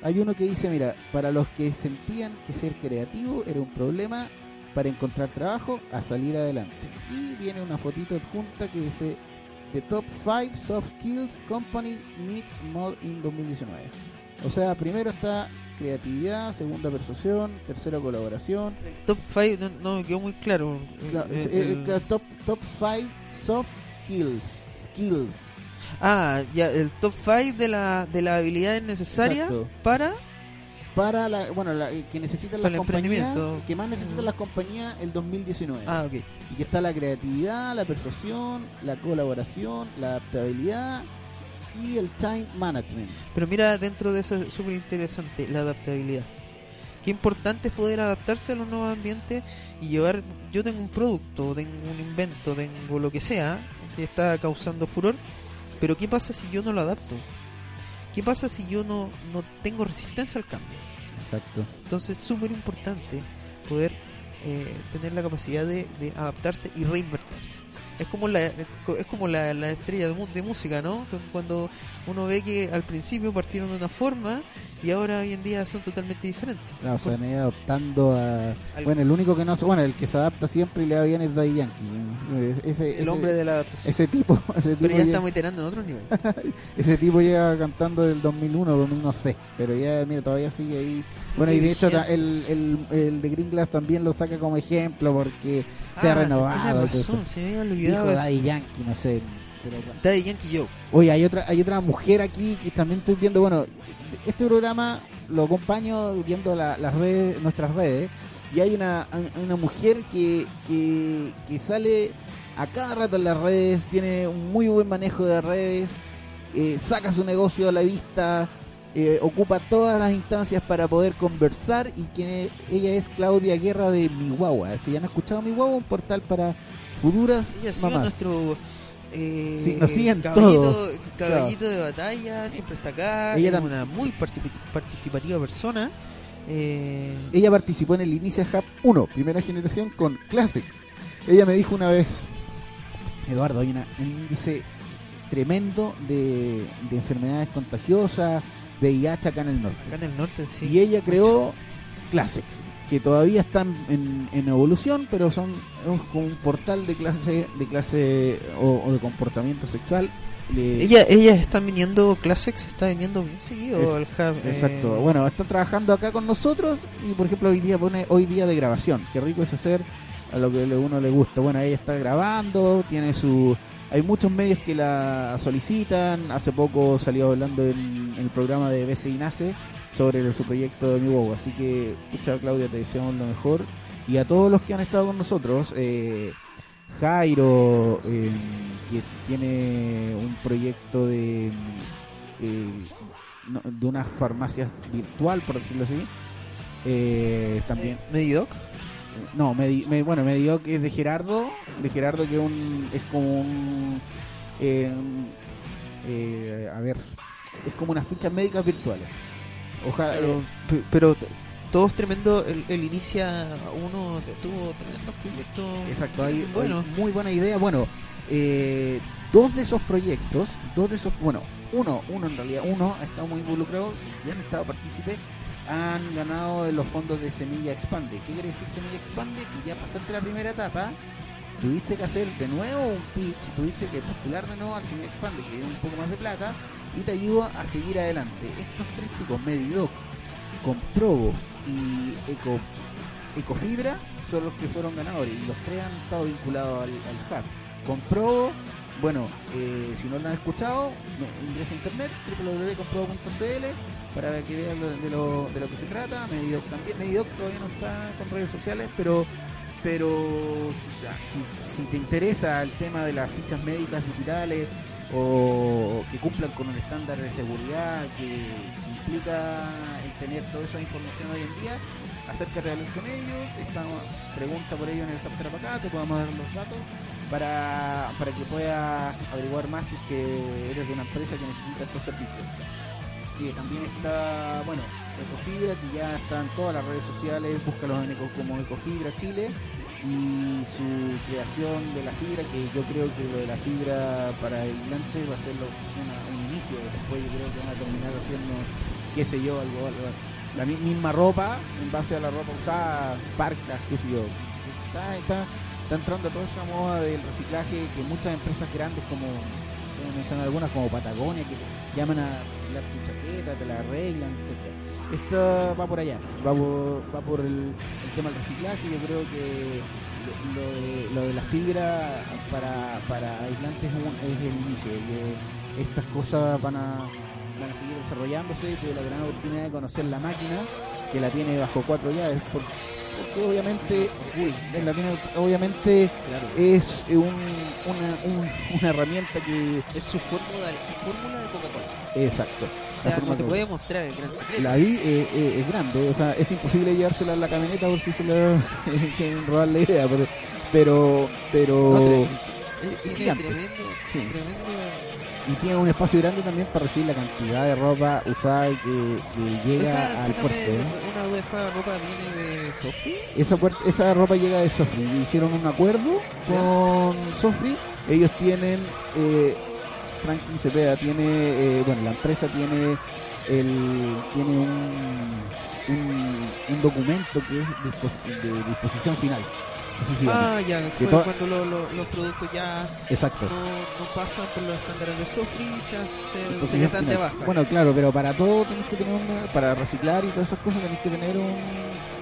Hay uno que dice, mira, para los que sentían que ser creativo era un problema para encontrar trabajo, a salir adelante. Y viene una fotito adjunta que dice The Top 5 Soft Skills Companies Need More in 2019. O sea, primero está creatividad, segunda persuasión, tercero colaboración. El top 5 no, no me quedó muy claro. No, Eh, eh, el- eh, top top 5 soft skills. Skills. ah, ya, el top 5 de, la, de las habilidades necesarias Exacto. para... Para la, bueno, la, que necesitan las compañías, que más necesitan las compañías el 2019. Ah, ok. Y que está la creatividad, la persuasión, la colaboración, la adaptabilidad y el time management. Pero mira, dentro de eso es súper interesante, la adaptabilidad. Qué importante es poder adaptarse a los nuevos ambientes y llevar... Yo tengo un producto, tengo un invento, tengo lo que sea que está causando furor, pero ¿qué pasa si yo no lo adapto? ¿Qué pasa si yo no, no tengo resistencia al cambio? Exacto. Entonces es súper importante poder eh, tener la capacidad de, de adaptarse y reinvertirse. Es como la es como la, la estrella de, de música, ¿no? Cu- Cuando uno ve que al principio partieron de una forma y ahora hoy en día son totalmente diferentes. Claro, se han ido adaptando a... Al- Bueno, el único que no... Bueno, el que se adapta siempre y le va bien es Daddy Yankee. ¿no? Ese, el ese- hombre de la adaptación. Ese tipo, ese tipo, Pero ya llega, estamos iterando en otro nivel. ese tipo llega cantando del 2001, 2000, no sé. Pero ya, mira, todavía sigue ahí. Bueno, y de hecho el, el, el de Green Glass también lo saca como ejemplo porque se ha Ah, renovado. razón, se me había Dijo olvidado. eso. Daddy Yankee, no sé. Pero bueno. Daddy Yankee Joe. Oye, hay otra, hay otra mujer aquí que también estoy viendo. Bueno, este programa lo acompaño viendo la- las redes, nuestras redes. Y hay una, una mujer que, que, que sale a cada rato en las redes, tiene un muy buen manejo de redes, eh, saca su negocio a la vista, eh, ocupa todas las instancias para poder conversar. Y que ella es Claudia Guerra de Mihuahua. Si ya han escuchado Mihuahua, un portal para futuras Ella ha sido mamás. nuestro eh, Sí, nos siguen caballito, todo. caballito de batalla, siempre está acá, Ella es una muy participativa persona. Eh, Ella participó en el Inicia Hub 1, primera generación con Classics. Ella me dijo una vez, Eduardo, hay una- un índice tremendo de, de enfermedades contagiosas, VIH acá en el norte. acá en el norte, sí. Y ella creó Classics. que todavía están en, en evolución, pero son como un portal de clase de clase o, o de comportamiento sexual. Le- Ella, ellas están viniendo, Clasex está viniendo bien seguido al Es- hub. eh, Exacto. Bueno, están trabajando acá con nosotros y por ejemplo hoy día pone hoy día de grabación. Qué rico es hacer a lo que a uno le gusta. Bueno, ella está grabando, tiene su hay muchos medios que la solicitan. Hace poco salió hablando en, el programa de BC Nace sobre su proyecto de mi Wow. Así que, pucha Claudia, te deseamos lo mejor. Y a todos los que han estado con nosotros, eh, Jairo, eh, que tiene un proyecto de, eh, no- de una farmacia virtual, por decirlo así. Eh, también, Medidoc. No, me, di- me- bueno, me dio que es de Gerardo, de Gerardo que un, es como un, eh, eh, a ver, es como unas fichas médicas virtuales. Ojalá, Pero, pe- pero t- todo es tremendo. Él, él inicia uno, tuvo tremendos proyectos. Exacto, hay, bueno. hay muy buena idea. Bueno, eh, dos de esos proyectos, dos de esos, bueno, uno, uno en realidad, uno ha estado muy involucrado, ya han estado partícipe, han ganado los fondos de Semilla Expande. ¿Qué quiere decir Semilla Expande? Que ya pasaste la primera etapa, tuviste que hacer de nuevo un pitch, tuviste que postular de nuevo al Semilla Expande, que es un poco más de plata, y te ayuda a seguir adelante. Estos tres chicos, Medidoc, Comprobo y Eco Ecofibra son los que fueron ganadores y los tres han estado vinculados al, al hub. Comprobo, bueno, eh, si no lo han escuchado, ingresa a internet www.comprobo.cl para que vean de, lo, de lo que se trata. Medidoc también, Medidoc todavía no está con redes sociales, pero pero si, te interesa el tema de las fichas médicas digitales o que cumplan con un estándar de seguridad que implica el tener toda esa información hoy en día, acércate a hablar con ellos, estamos, pregunta por ellos en el Captura para acá, te podemos dar los datos para, para que puedas averiguar más si que eres de una empresa que necesita estos servicios. También está, bueno, Ecofibra, que ya está en todas las redes sociales, búscalos en Eco- como Ecofibra Chile y su creación de la fibra, que yo creo que lo de la fibra para aislantes va a ser un inicio, después yo creo que van a terminar haciendo, qué sé yo, algo, algo- la mi- misma ropa, en base a la ropa usada, parcas, qué sé yo. Está, está, está entrando toda esa moda del reciclaje que muchas empresas grandes como, mencionar algunas como Patagonia, que llaman a arreglar tu chaqueta, te la arreglan, etcétera Esto va por allá, va por, va por el, tema del reciclaje, yo creo que lo, de, la fibra para, para aislantes es, un- es el inicio, estas cosas van a, van a seguir desarrollándose, tuve la gran oportunidad de conocer la máquina, que la tiene bajo cuatro llaves, por- porque obviamente, uy, la tiene, obviamente es un, una, un- una herramienta que Es su fórmula, su fórmula de Coca-Cola. exacto O sea, no te puede mostrar el gran la vi eh, eh, es grande o sea es imposible llevársela en la camioneta porque se le quieren robar la idea pero pero pero No, es, es gigante. tremendo, Sí. tremendo. Y tiene un espacio grande también para recibir la cantidad de ropa usada que, que llega Esa, al puerto ¿eh? Una de esa ropa viene de Sophie. esa esa ropa llega de Sofri hicieron un acuerdo con Sofri ellos tienen eh, Franklin Cepeda tiene eh, bueno la empresa tiene el tiene un un, un documento que es dispo- de disposición final Ah, ya, Que fue cuando lo- lo- los productos ya exacto no, no pasan por los estándares de Sophie, ya se, se Disposición les dan de final. baja. bueno claro pero para todo tenés que tener una, para reciclar y todas esas cosas tenés que tener un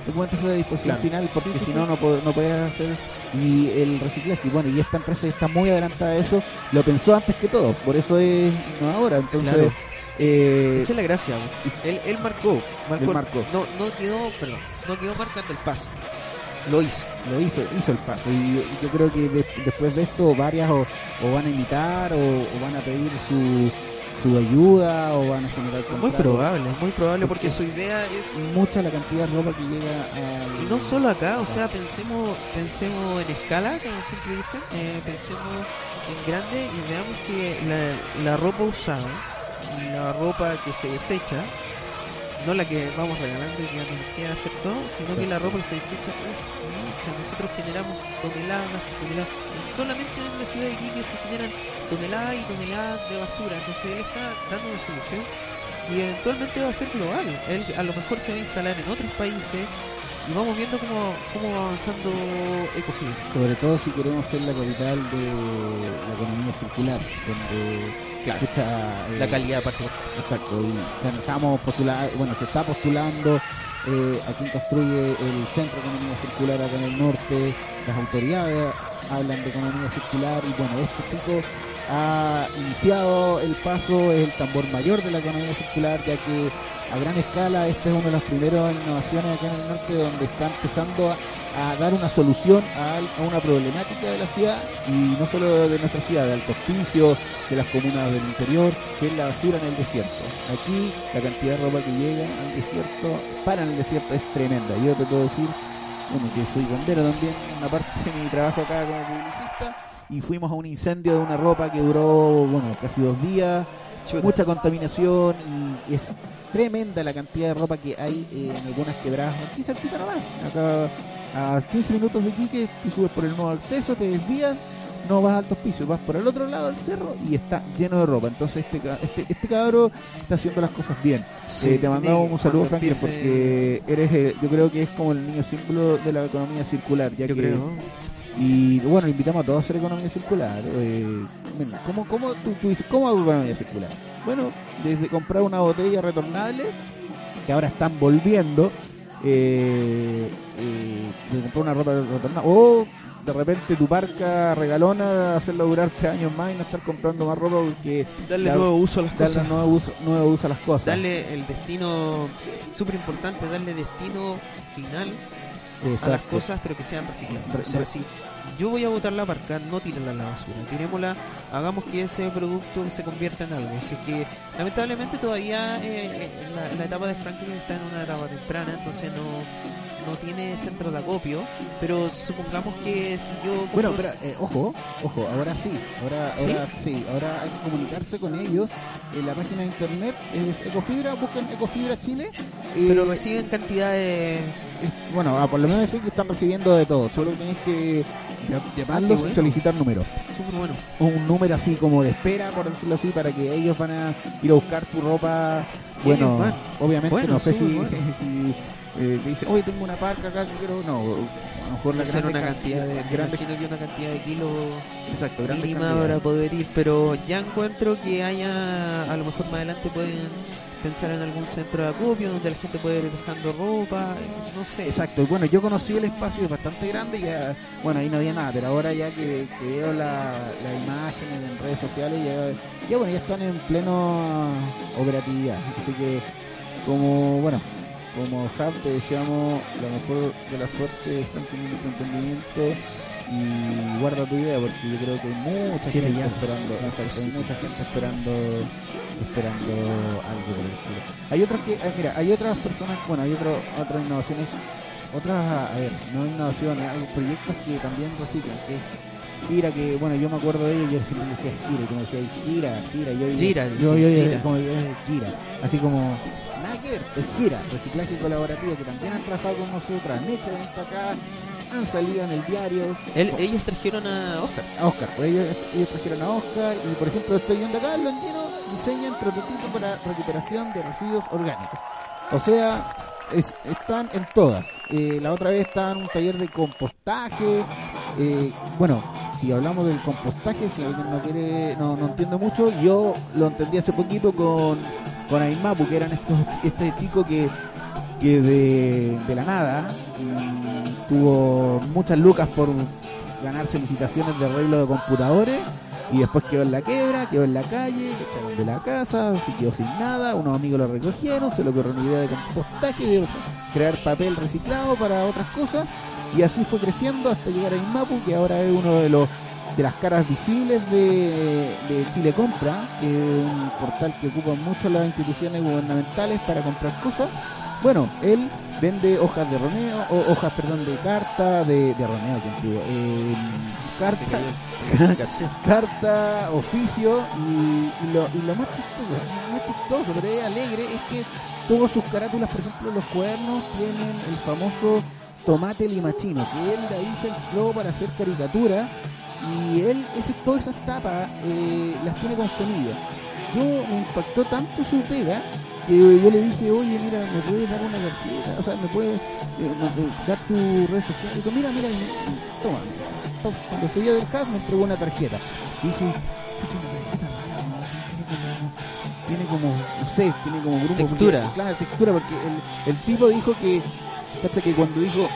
documento de disposición Claro. final porque Sí, sí, si sí. no no, no puedes hacer y el reciclaje y bueno y esta empresa está muy adelantada a eso lo pensó antes que todo por eso es innovadora entonces Claro. eh, Esa es la gracia. Él, él marcó, marcó, Él marcó. No, no quedó, perdón, no quedó marcando el paso. Lo hizo. lo hizo hizo el paso y yo, creo que de- después de esto varias o, o van a imitar o, o van a pedir su, su ayuda o van a generar Muy contratos. probable, muy probable porque su idea es mucha la cantidad de ropa que llega a Y no solo acá, o sea, pensemos, pensemos en escala, como siempre dicen, eh, pensemos en grande y veamos que la, la ropa usada, la ropa que se desecha, no la que vamos regalando y que nos queda hacer todo, sino que la ropa que se desecha es mucha. Nosotros generamos toneladas, toneladas. Solamente en la ciudad de Iquique se generan toneladas y toneladas de basura. Entonces él está dando una solución y eventualmente va a ser global. Él a lo mejor se va a instalar en otros países y vamos viendo cómo, cómo va avanzando Ecofibra. Sobre todo si queremos ser la capital de la economía circular, donde Claro. escucha, eh, La calidad parte por Exacto, y estamos postulando, bueno, se está postulando eh, a quien construye el Centro de Economía Circular acá en el norte, las autoridades hablan de economía circular y bueno, este chico ha iniciado el paso, es el tambor mayor de la economía circular, ya que a gran escala esta es una de las primeras innovaciones acá en el norte donde está empezando a, a dar una solución a, una problemática de la ciudad y no solo de nuestra ciudad, de Alto Hospicio, de las comunas del interior, que es la basura en el desierto. Aquí la cantidad de ropa que llega al desierto, para en el desierto, es tremenda. Yo te puedo decir, bueno, que soy bombero también, una parte de mi trabajo acá como publicista, y fuimos a un incendio de una ropa que duró, bueno, casi dos días, Chuta. mucha contaminación y es tremenda la cantidad de ropa que hay eh, en algunas quebradas aquí cerquita nomás acá a 15 minutos de aquí que tú subes por el nuevo acceso te desvías no vas a altos pisos vas por el otro lado del cerro y está lleno de ropa entonces este este, este cabro está haciendo las cosas bien Sí, Eh, te mandamos un saludo Franklin empiece- porque eres eh, yo creo que es como el niño símbolo de la economía circular ya Yo que creo. y bueno, invitamos a todos a hacer economía circular. Eh, ¿cómo, cómo tú, tú dices, ¿cómo hago economía circular? Bueno, desde comprar una botella retornable, que ahora están volviendo, eh, eh, de comprar una ropa retornable, o de repente tu parca regalona, hacerla durar tres años más y no estar comprando más ropa porque Darle la- nuevo uso a las darle cosas. nuevo uso, nuevo uso a las cosas. Darle el destino, súper importante, darle destino final a las cosas, pero que sean reciclables. Re- O sea, si yo voy a botar la parca, no tirarla a la basura, tirémosla, hagamos que ese producto se convierta en algo. Si es que lamentablemente todavía eh, la, la etapa de Franklin está en una etapa temprana, entonces no no tiene centro de acopio, pero supongamos que si yo compro- Bueno, pero eh, ojo, ojo, ahora sí, ahora, ¿Sí? ahora sí, ahora hay que comunicarse con ellos. En la página de internet es Ecofibra, buscan Ecofibra Chile. eh, pero reciben cantidades es- bueno, ah, por lo menos sí que están recibiendo de todo, solo tenéis que y bueno. solicitar números. súper buenos. O un número así como de espera, por decirlo así, para que ellos van a ir a buscar tu ropa. Bueno, bueno. obviamente Bueno, no sé si, bueno. si eh, te dicen, oye, tengo una parca acá que quiero, no, a lo mejor la grande una ca- cantidad de grande- grande, imagino que una cantidad de kilos exacto, grandes mínima para poder ir, pero ya encuentro que haya, a lo mejor más adelante pueden pensar en algún centro de acopio donde la gente puede ir dejando ropa, no sé. Exacto, y bueno, yo conocí el espacio, es bastante grande, ya, bueno, ahí no había nada, pero ahora ya que, que veo la- las imágenes en redes sociales, ya, ya bueno, ya están en pleno operatividad, así que como, bueno, como Hub te deseamos la mejor de la suerte, Franklin, en tu emprendimiento y guarda tu idea porque yo creo que hay mucha Sí, gente ya. esperando, hay mucha gente esperando esperando algo por el estilo. Hay otras que, ah, mira, hay otras personas, bueno, hay otro, otras innovaciones, otras, a ver, no innovaciones, hay proyectos que también reciclan, que es gira, que bueno, yo me acuerdo de ellos, yo siempre decía gira, y como decía, gira, gira, yo Gira, yo, dice, yo, yo- gira. como yo, gira, así como, nada que ver, es gira, reciclaje colaborativo, que también han trabajado con nosotros, han hecho esto acá, han salido en el diario, ellos trajeron a Oscar. a Oscar. Pues ellos, ellos trajeron a Oscar y, por ejemplo, estoy viendo acá, Londino diseñan prototipo para recuperación de residuos orgánicos. O sea, es- están en todas. Eh, la otra vez estaban en un taller de compostaje. Eh, bueno, si hablamos del compostaje, si alguien no quiere, no, no entiende mucho, yo lo entendí hace poquito con, con Aimapu, que eran estos, este chico que que de, la nada tuvo muchas lucas por ganarse licitaciones de arreglo de computadores y después quedó en la quebra, quedó en la calle, le echaron de la casa, se quedó sin nada, unos amigos lo recogieron, se le ocurrió una idea de compostaje, de crear papel reciclado para otras cosas y así fue creciendo hasta llegar a Inmapu, que ahora es uno de los de las caras visibles de, de Chile Compra, que es un portal que ocupan mucho las instituciones gubernamentales para comprar cosas. Bueno, él vende hojas de roneo, o hojas, perdón, de carta, de, de roneo, que eh, carta, carta, oficio y, y lo, y lo más chistoso, lo más chistoso, pero es alegre, es que todas sus carátulas, por ejemplo, los cuadernos tienen el famoso tomate limachino, que él de ahí se entró para hacer caricatura y él, ese, todas esas tapas eh, las tiene con semillas. Yo me impactó tanto su pega yo le dije, oye, mira, ¿me puedes dar una tarjeta? O sea, ¿me puedes eh, dar tu red social? Y dijo, mira, mira, toma. Cuando seguía del CAF me entregó una tarjeta. Y dije, tiene como, no sé, tiene como grupo. Textura. claro, textura, porque el, el tipo dijo que, que cuando dijo,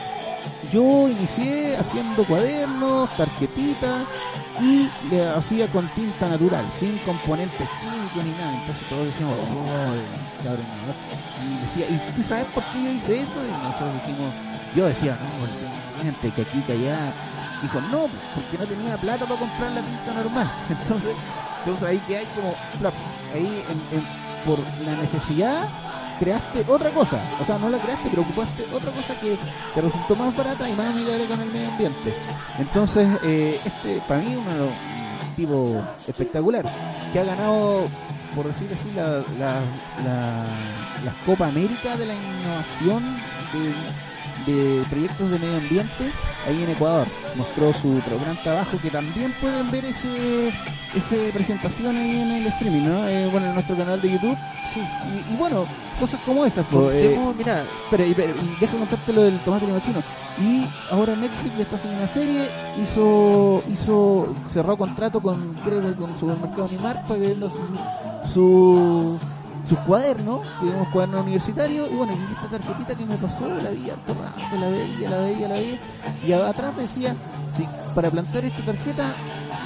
yo inicié haciendo cuadernos, tarjetitas y le hacía con tinta natural, sin componentes químicos ni nada. Entonces todos decíamos, oh, cabrón, Y decía, ¿y tú sabes por qué yo hice eso? Y nosotros dijimos, yo decía, no, gente que aquí, que allá. Dijo, no, porque no tenía plata para comprar la tinta normal. Entonces, entonces ahí que hay como, ahí por la necesidad creaste otra cosa. O sea, no la creaste, pero ocupaste otra cosa que te resultó más barata y más amigable con el medio ambiente. Entonces, eh, este, para mí, un tipo espectacular, que ha ganado, por decir así, la, la, la, Copa América de la innovación de de proyectos de medio ambiente ahí en Ecuador. Mostró su gran trabajo que también pueden ver ese, esa presentación ahí en el streaming, ¿no? Eh, bueno, en nuestro canal de YouTube. Sí. Y, bueno, cosas como esas. Pues, eh, mira, espera, y, y deja contarte lo del tomate chino Y ahora Netflix le está haciendo una serie, hizo, hizo, cerró contrato con, creo que con Supermercado Nimar para que su, su sus cuadernos, tuvimos cuadernos universitarios, y bueno, y esta tarjetita que me pasó, la vi la veía, la veía, la veía, y atrás decía, para plantar esta tarjeta,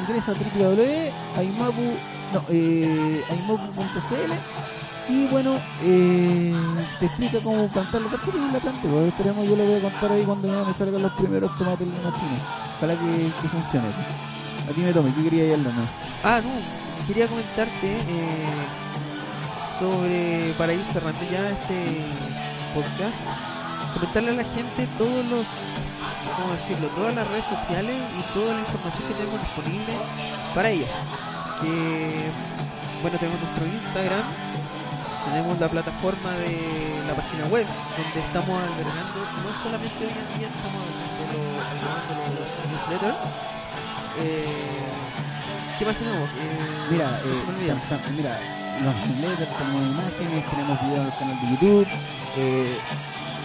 ingresa a www.aimapu, no, eh, y bueno, eh, te explica cómo plantar la tarjeta y la plante, pues esperemos, yo lo voy a contar ahí cuando me salgan los primeros tomates en la china, que, que funcione. A ti me tome, ¿qué quería ir al Ah, no, quería comentarte, eh, sobre, para ir cerrando ya este podcast, comentarle a la gente todos los, ¿cómo decirlo? Todas las redes sociales y toda la información que tenemos disponible para ellas. Que, bueno, tenemos nuestro Instagram, tenemos la plataforma de la página web, donde estamos albergando, no solamente hoy en día estamos albergando los, newsletters, eh, ¿qué más tenemos? Eh, mira, eh, mira, los newsletters, tenemos imágenes, tenemos videos en el canal de YouTube. Eh,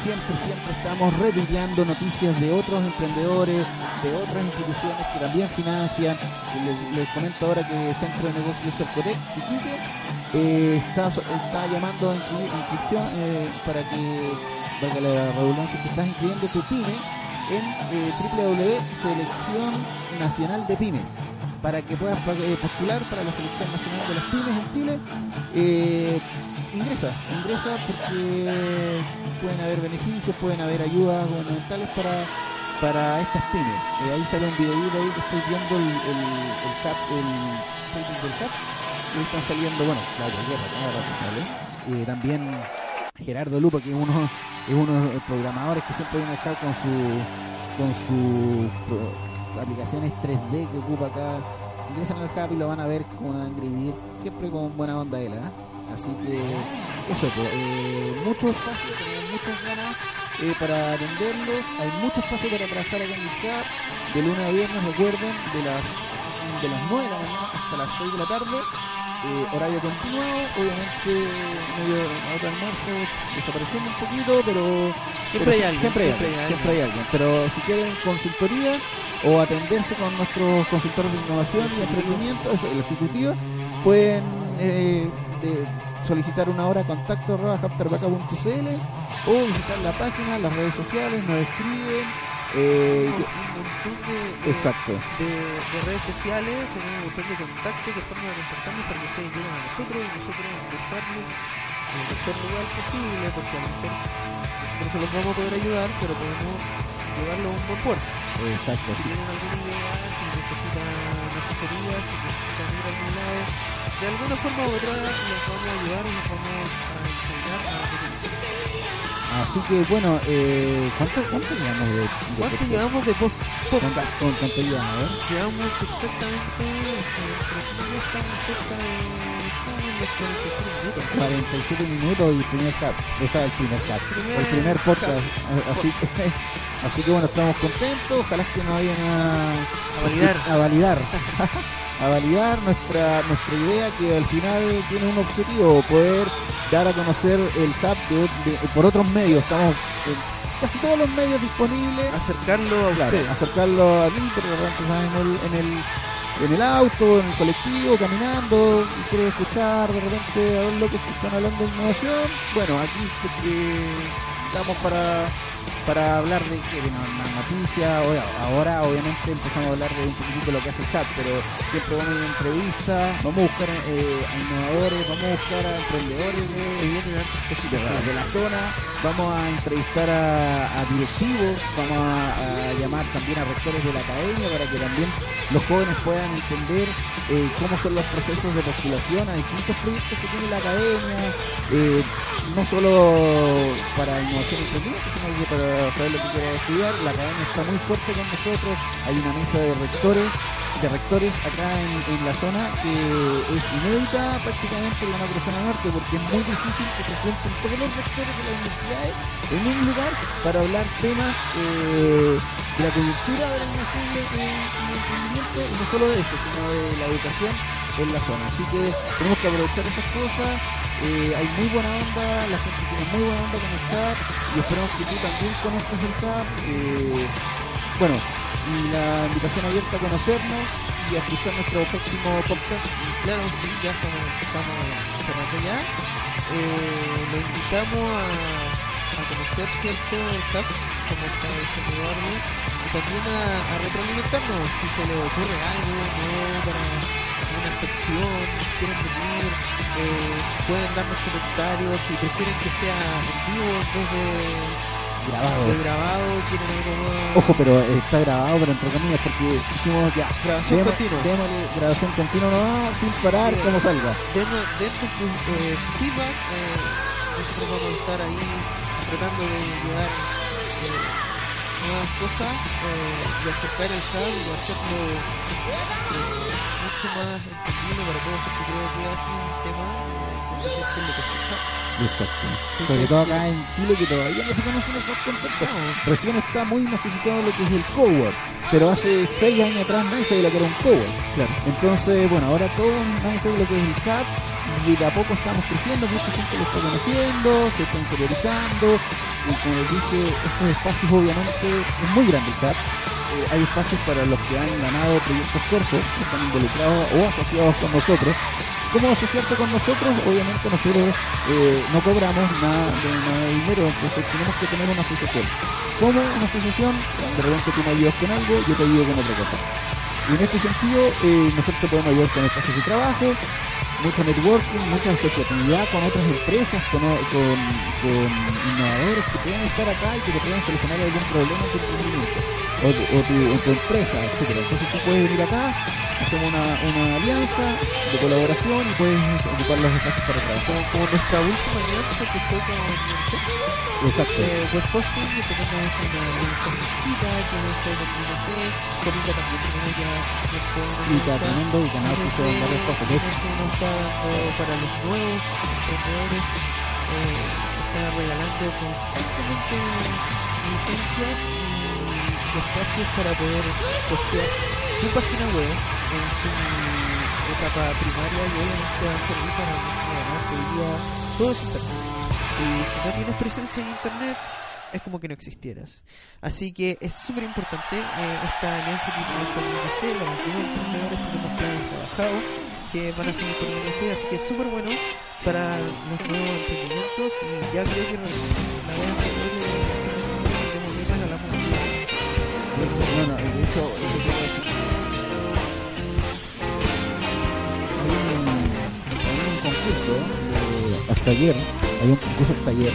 siempre, siempre estamos retuiteando noticias de otros emprendedores, de otras instituciones que también financian. Les, comento ahora que el Centro de Negocios Cercotec eh, está, está llamando a inscripción eh, para que, valga la redundancia, que estás inscribiendo tu pyme en eh, www.selección nacional de pymes para que puedas eh, postular para la selección nacional de las pymes en Chile, eh, ingresa, ingresa porque pueden haber beneficios, pueden haber ayudas gubernamentales para para estas pymes. Eh, ahí sale un videito ahí que estoy viendo el, el, el el Facebook del CAP, y están saliendo, bueno, la guerra, sale. también Gerardo Lupa, que es uno, es uno de los programadores que siempre viene a estar con su con su aplicaciones 3D que ocupa acá. Ingresan al Happy lo van a ver una Angry siempre con buena onda él, ¿eh? Así que eso, pues, eh, mucho espacio, tenemos muchas ganas eh, para atenderlos, hay mucho espacio para trabajar acá en el CAP, de lunes a viernes, recuerden, de las, de las 9 de la mañana hasta las 6 de la tarde. Eh, horario continuado, obviamente medio de almuerzo desapareciendo un poquito, pero siempre hay alguien, siempre, hay, alguien, Pero si quieren consultoría o atenderse con nuestros consultores de innovación y emprendimiento, el ejecutivo, pueden eh, solicitar una hora contacto arroba o visitar la página, las redes sociales, nos escriben eh, un montón de, exacto. De, de, redes sociales, tenemos un montón de contactos, de forma de contactarnos para que ustedes lleguen a nosotros y nosotros conversarles en el mejor lugar posible, porque a lo mejor nosotros los vamos a poder ayudar, pero podemos llevarlo a un buen puerto. Exacto. Si tienen alguna idea, si necesitan de alguna forma u otra los vamos Así que bueno, eh, ¿cuánto, ¿cuánto llevamos de, de ¿Cuánto llevamos de post podcast? ¿Cuánto, cuánto llevamos? A ver. Llevamos exactamente, estamos cerca de estamos 47 minutos. 47 minutos y primer cap, o sea, el primer cap, el primer podcast. Así que, así que bueno, estamos contentos, ojalá que nos vayan a, a validar. A validar. a validar nuestra nuestra idea que al final tiene un objetivo, poder dar a conocer el hub por otros medios. Estamos en casi todos los medios disponibles. Acercarlo a claro, acercarlo a mí, pero de repente en el, en el en el auto, en el colectivo, caminando, y quiere escuchar de repente a los locos que están hablando de innovación. Bueno, aquí estamos para para hablar de, de una, noticia. Ahora, obviamente, empezamos a hablar de un poquito lo que hace el chat, pero siempre vamos a ir a entrevistas, vamos a buscar eh, a innovadores, vamos a buscar a emprendedores de, de, la, zona, vamos a entrevistar a, directivos, vamos a, llamar también a rectores de la academia para que también los jóvenes puedan entender eh, cómo son los procesos de postulación a distintos proyectos que tiene la academia, eh, no solo para innovación sino que para saber lo que quiere estudiar. La academia está muy fuerte con nosotros, hay una mesa de rectores de rectores acá en, la zona que es inédita prácticamente en la macrozona norte porque es muy difícil que se junten todos los rectores de las universidades en un lugar para hablar temas eh, de la coyuntura de la el emprendimiento y no solo de eso, sino de la educación en la zona. Así que tenemos que aprovechar esas cosas. Eh, hay muy buena onda, la gente tiene muy buena onda con el CAP y esperamos que tú también conozcas el CAP. Bueno, y la invitación abierta a conocernos y a escuchar nuestro próximo podcast. Claro, ya estamos, estamos cerrando ya. Eh, lo invitamos a, a conocer cierto el CAP, como está diciendo Eduardo, y también a, a retroalimentarnos si se le ocurre algo nuevo para una sección, quieren venir, eh, pueden darnos comentarios si prefieren que sea en vivo en vez de grabado. grabado, Ojo, pero está grabado, pero entre comillas, porque dijimos ya. Grabación continua. Grabación sin parar, como salga. Denos, denos eh, su feedback, eh, nosotros vamos a estar ahí tratando de llevar eh, nuevas cosas eh, y acercar el cable y hacerlo mucho más entendible para todos, porque creo que va a ser un tema Exacto. Sobre todo acá en Chile que todavía no se conoce el software Recién está muy masificado lo que es el cowork. Pero hace seis años atrás nadie sabía lo que era un cowork. Claro. Entonces, bueno, ahora todos nadie sabe lo que es el CAP y de a poco estamos creciendo, mucha gente lo está conociendo, se está interiorizando y como les dije, estos espacios obviamente es muy grande el CAP. Eh, hay espacios para los que han ganado proyectos cortos, que están involucrados o asociados con nosotros ¿Cómo asociarte con nosotros? Obviamente nosotros eh, no cobramos nada de, dinero, entonces tenemos que tener una asociación. ¿Cómo una asociación? De repente tú me ayudas con algo, yo te ayudo con otra cosa. Y en este sentido, eh, nosotros podemos ayudar con espacios de trabajo, mucho networking, mucha asociatividad con otras empresas, con, con, con innovadores que puedan estar acá y que te puedan solucionar algún problema en tu emprendimiento o, o, tu, o tu empresa, etcétera. Entonces tú puedes venir acá, hacemos una, una alianza de colaboración y puedes ocupar los espacios para trabajar. Como, nuestra última alianza que fue con Exacto. Eh, web hosting, que tenemos una alianza chiquita, que fue con INC, con ICA también tenemos ya tremendo y canal que se varias cosas. Dando para los nuevos emprendedores, eh, está regalando constantemente licencias y espacios para poder postear su página web en su etapa primaria y obviamente va a servir para además hoy día todo es internet. Y si no tienes presencia en internet, es como que no existieras. Así que es súper importante eh, esta alianza que hicimos con el INC, los emprendedores tenemos planes trabajados que van a seguir el INC, así que es súper bueno para los nuevos emprendimientos y ya creo que la vez anterior de bien regalamos no, no, de hecho, hasta ayer, hay un concurso hasta ayer,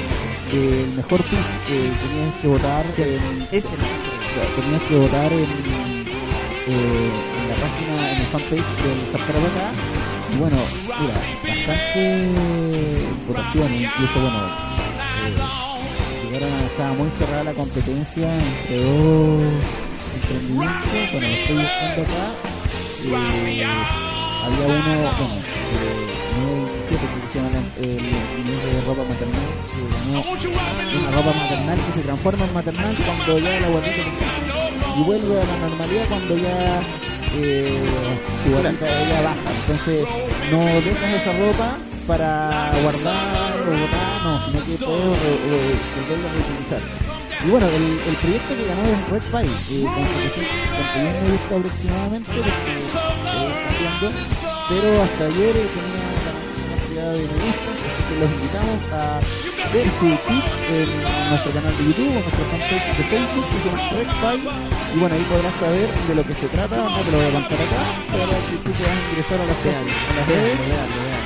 el mejor pitch que tenías que votar en, ese tenías que votar en, eh, la página, en el fanpage del acá y bueno, mira, bastante votaciones, incluso bueno, eh, llegaron a, estaba muy cerrada la competencia entre dos emprendimientos, bueno, lo estoy buscando acá, eh, había uno, bueno, eh, 2027 que se llama el de ropa maternal que una ropa maternal que se transforma en maternal cuando ya la guardita y vuelve a la normalidad cuando ya eh, tu guatita ella baja. Entonces, no dejas esa ropa para guardar o botar, no, sino que puedes volverla a reutilizar. Y bueno, el, el proyecto que ganó es Red Pie, eh, con 751 me gusta aproximadamente, lo que haciendo, pero hasta ayer eh, tenía cantidad de me gusta, así que los invitamos a ver su clip en nuestro canal de YouTube o nuestro fanpage de Facebook que se llama y bueno, ahí podrás saber de lo que se trata, no te lo voy a contar acá, será que tú a ingresar a las, a las redes,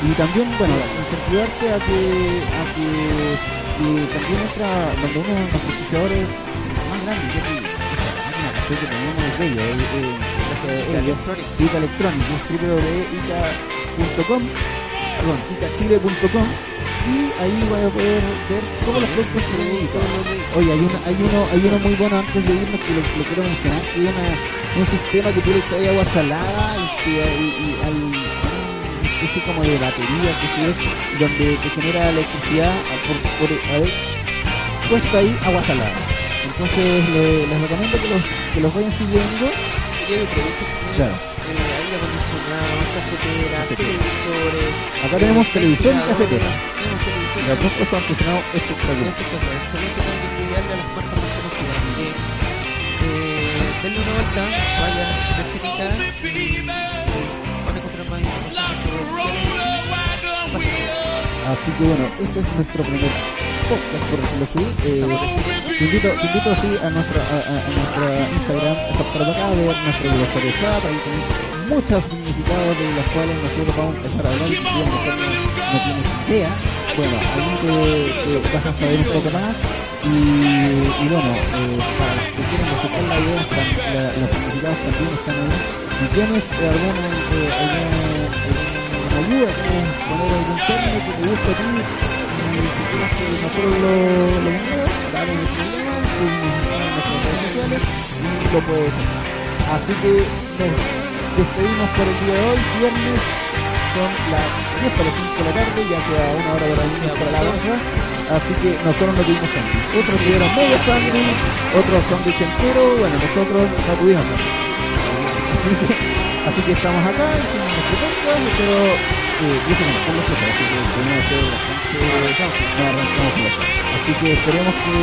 y también, bueno, incentivarte a que, a que y también entra donde uno de los auspiciadores más grandes, que es que tenemos de ellos, eh, eh, Electronics, Ica Electronics, www.ica.com, perdón, y ahí voy a poder ver todos los productos que necesito. Oye, hay uno, hay uno, hay uno muy bueno antes de irnos que lo, quiero mencionar, que es una, un sistema que tú le echas agua salada y, y, y especie como de batería que es donde te genera electricidad por, por a ver, puesto ahí agua salada. Entonces le, les recomiendo que los, que los vayan siguiendo. Claro. aire acondicionado, cafetera, televisores. Acá tenemos televisión y cafetera. Las dos cosas han funcionado espectacular. Excelente las más conocidas. Una vuelta, vayan a su técnica y van a encontrar más información. Así que bueno, ese es nuestro primer podcast, por decirlo así. Eh, te invito, te invito así a nuestra, a, a, a nuestra Instagram, para acá, de ver nuestro aniversario chat, ahí tenéis muchos significados de los cuales nosotros vamos a empezar a hablar si a no, tienes idea. Bueno, ahí te, te vas a saber un poco más. Y, y bueno, eh, para los que quieran buscar la idea, están, la, los significados también están ahí. Si tienes eh, alguna, eh, alguna, alguna ayuda, poner algún término que te guste a ti, nosotros lo, en nuestras redes sociales y puedes hacer. Así que nos despedimos por el día de hoy, viernes, son las 10 para las 5 de la tarde, ya queda una hora de la línea para la baja. Así que nosotros no tuvimos sándwich. Otros tuvieron medio sándwich, otros sándwich entero, bueno, nosotros no tuvimos. Así que, así que estamos acá, hicimos nuestro podcast, pero eh, sé que no lo sepa, así que Así que esperemos que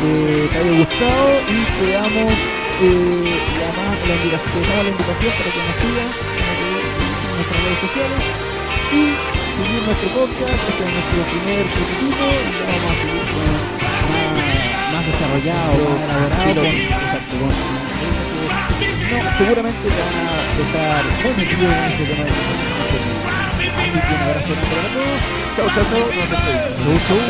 eh, te haya gustado y te damos eh, la, más, la, damos la invitación para que nos sigas en nuestras redes sociales y seguir nuestro podcast, este es nuestro primer prototipo y ya vamos a seguir con más, más desarrollado, más elaborado, con, exacto, no, seguramente te van a dejar muy metido en este tema de Así que un abrazo todos. Nos chau.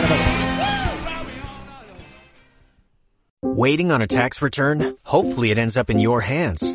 Waiting on a tax return? Hopefully it ends up in your hands.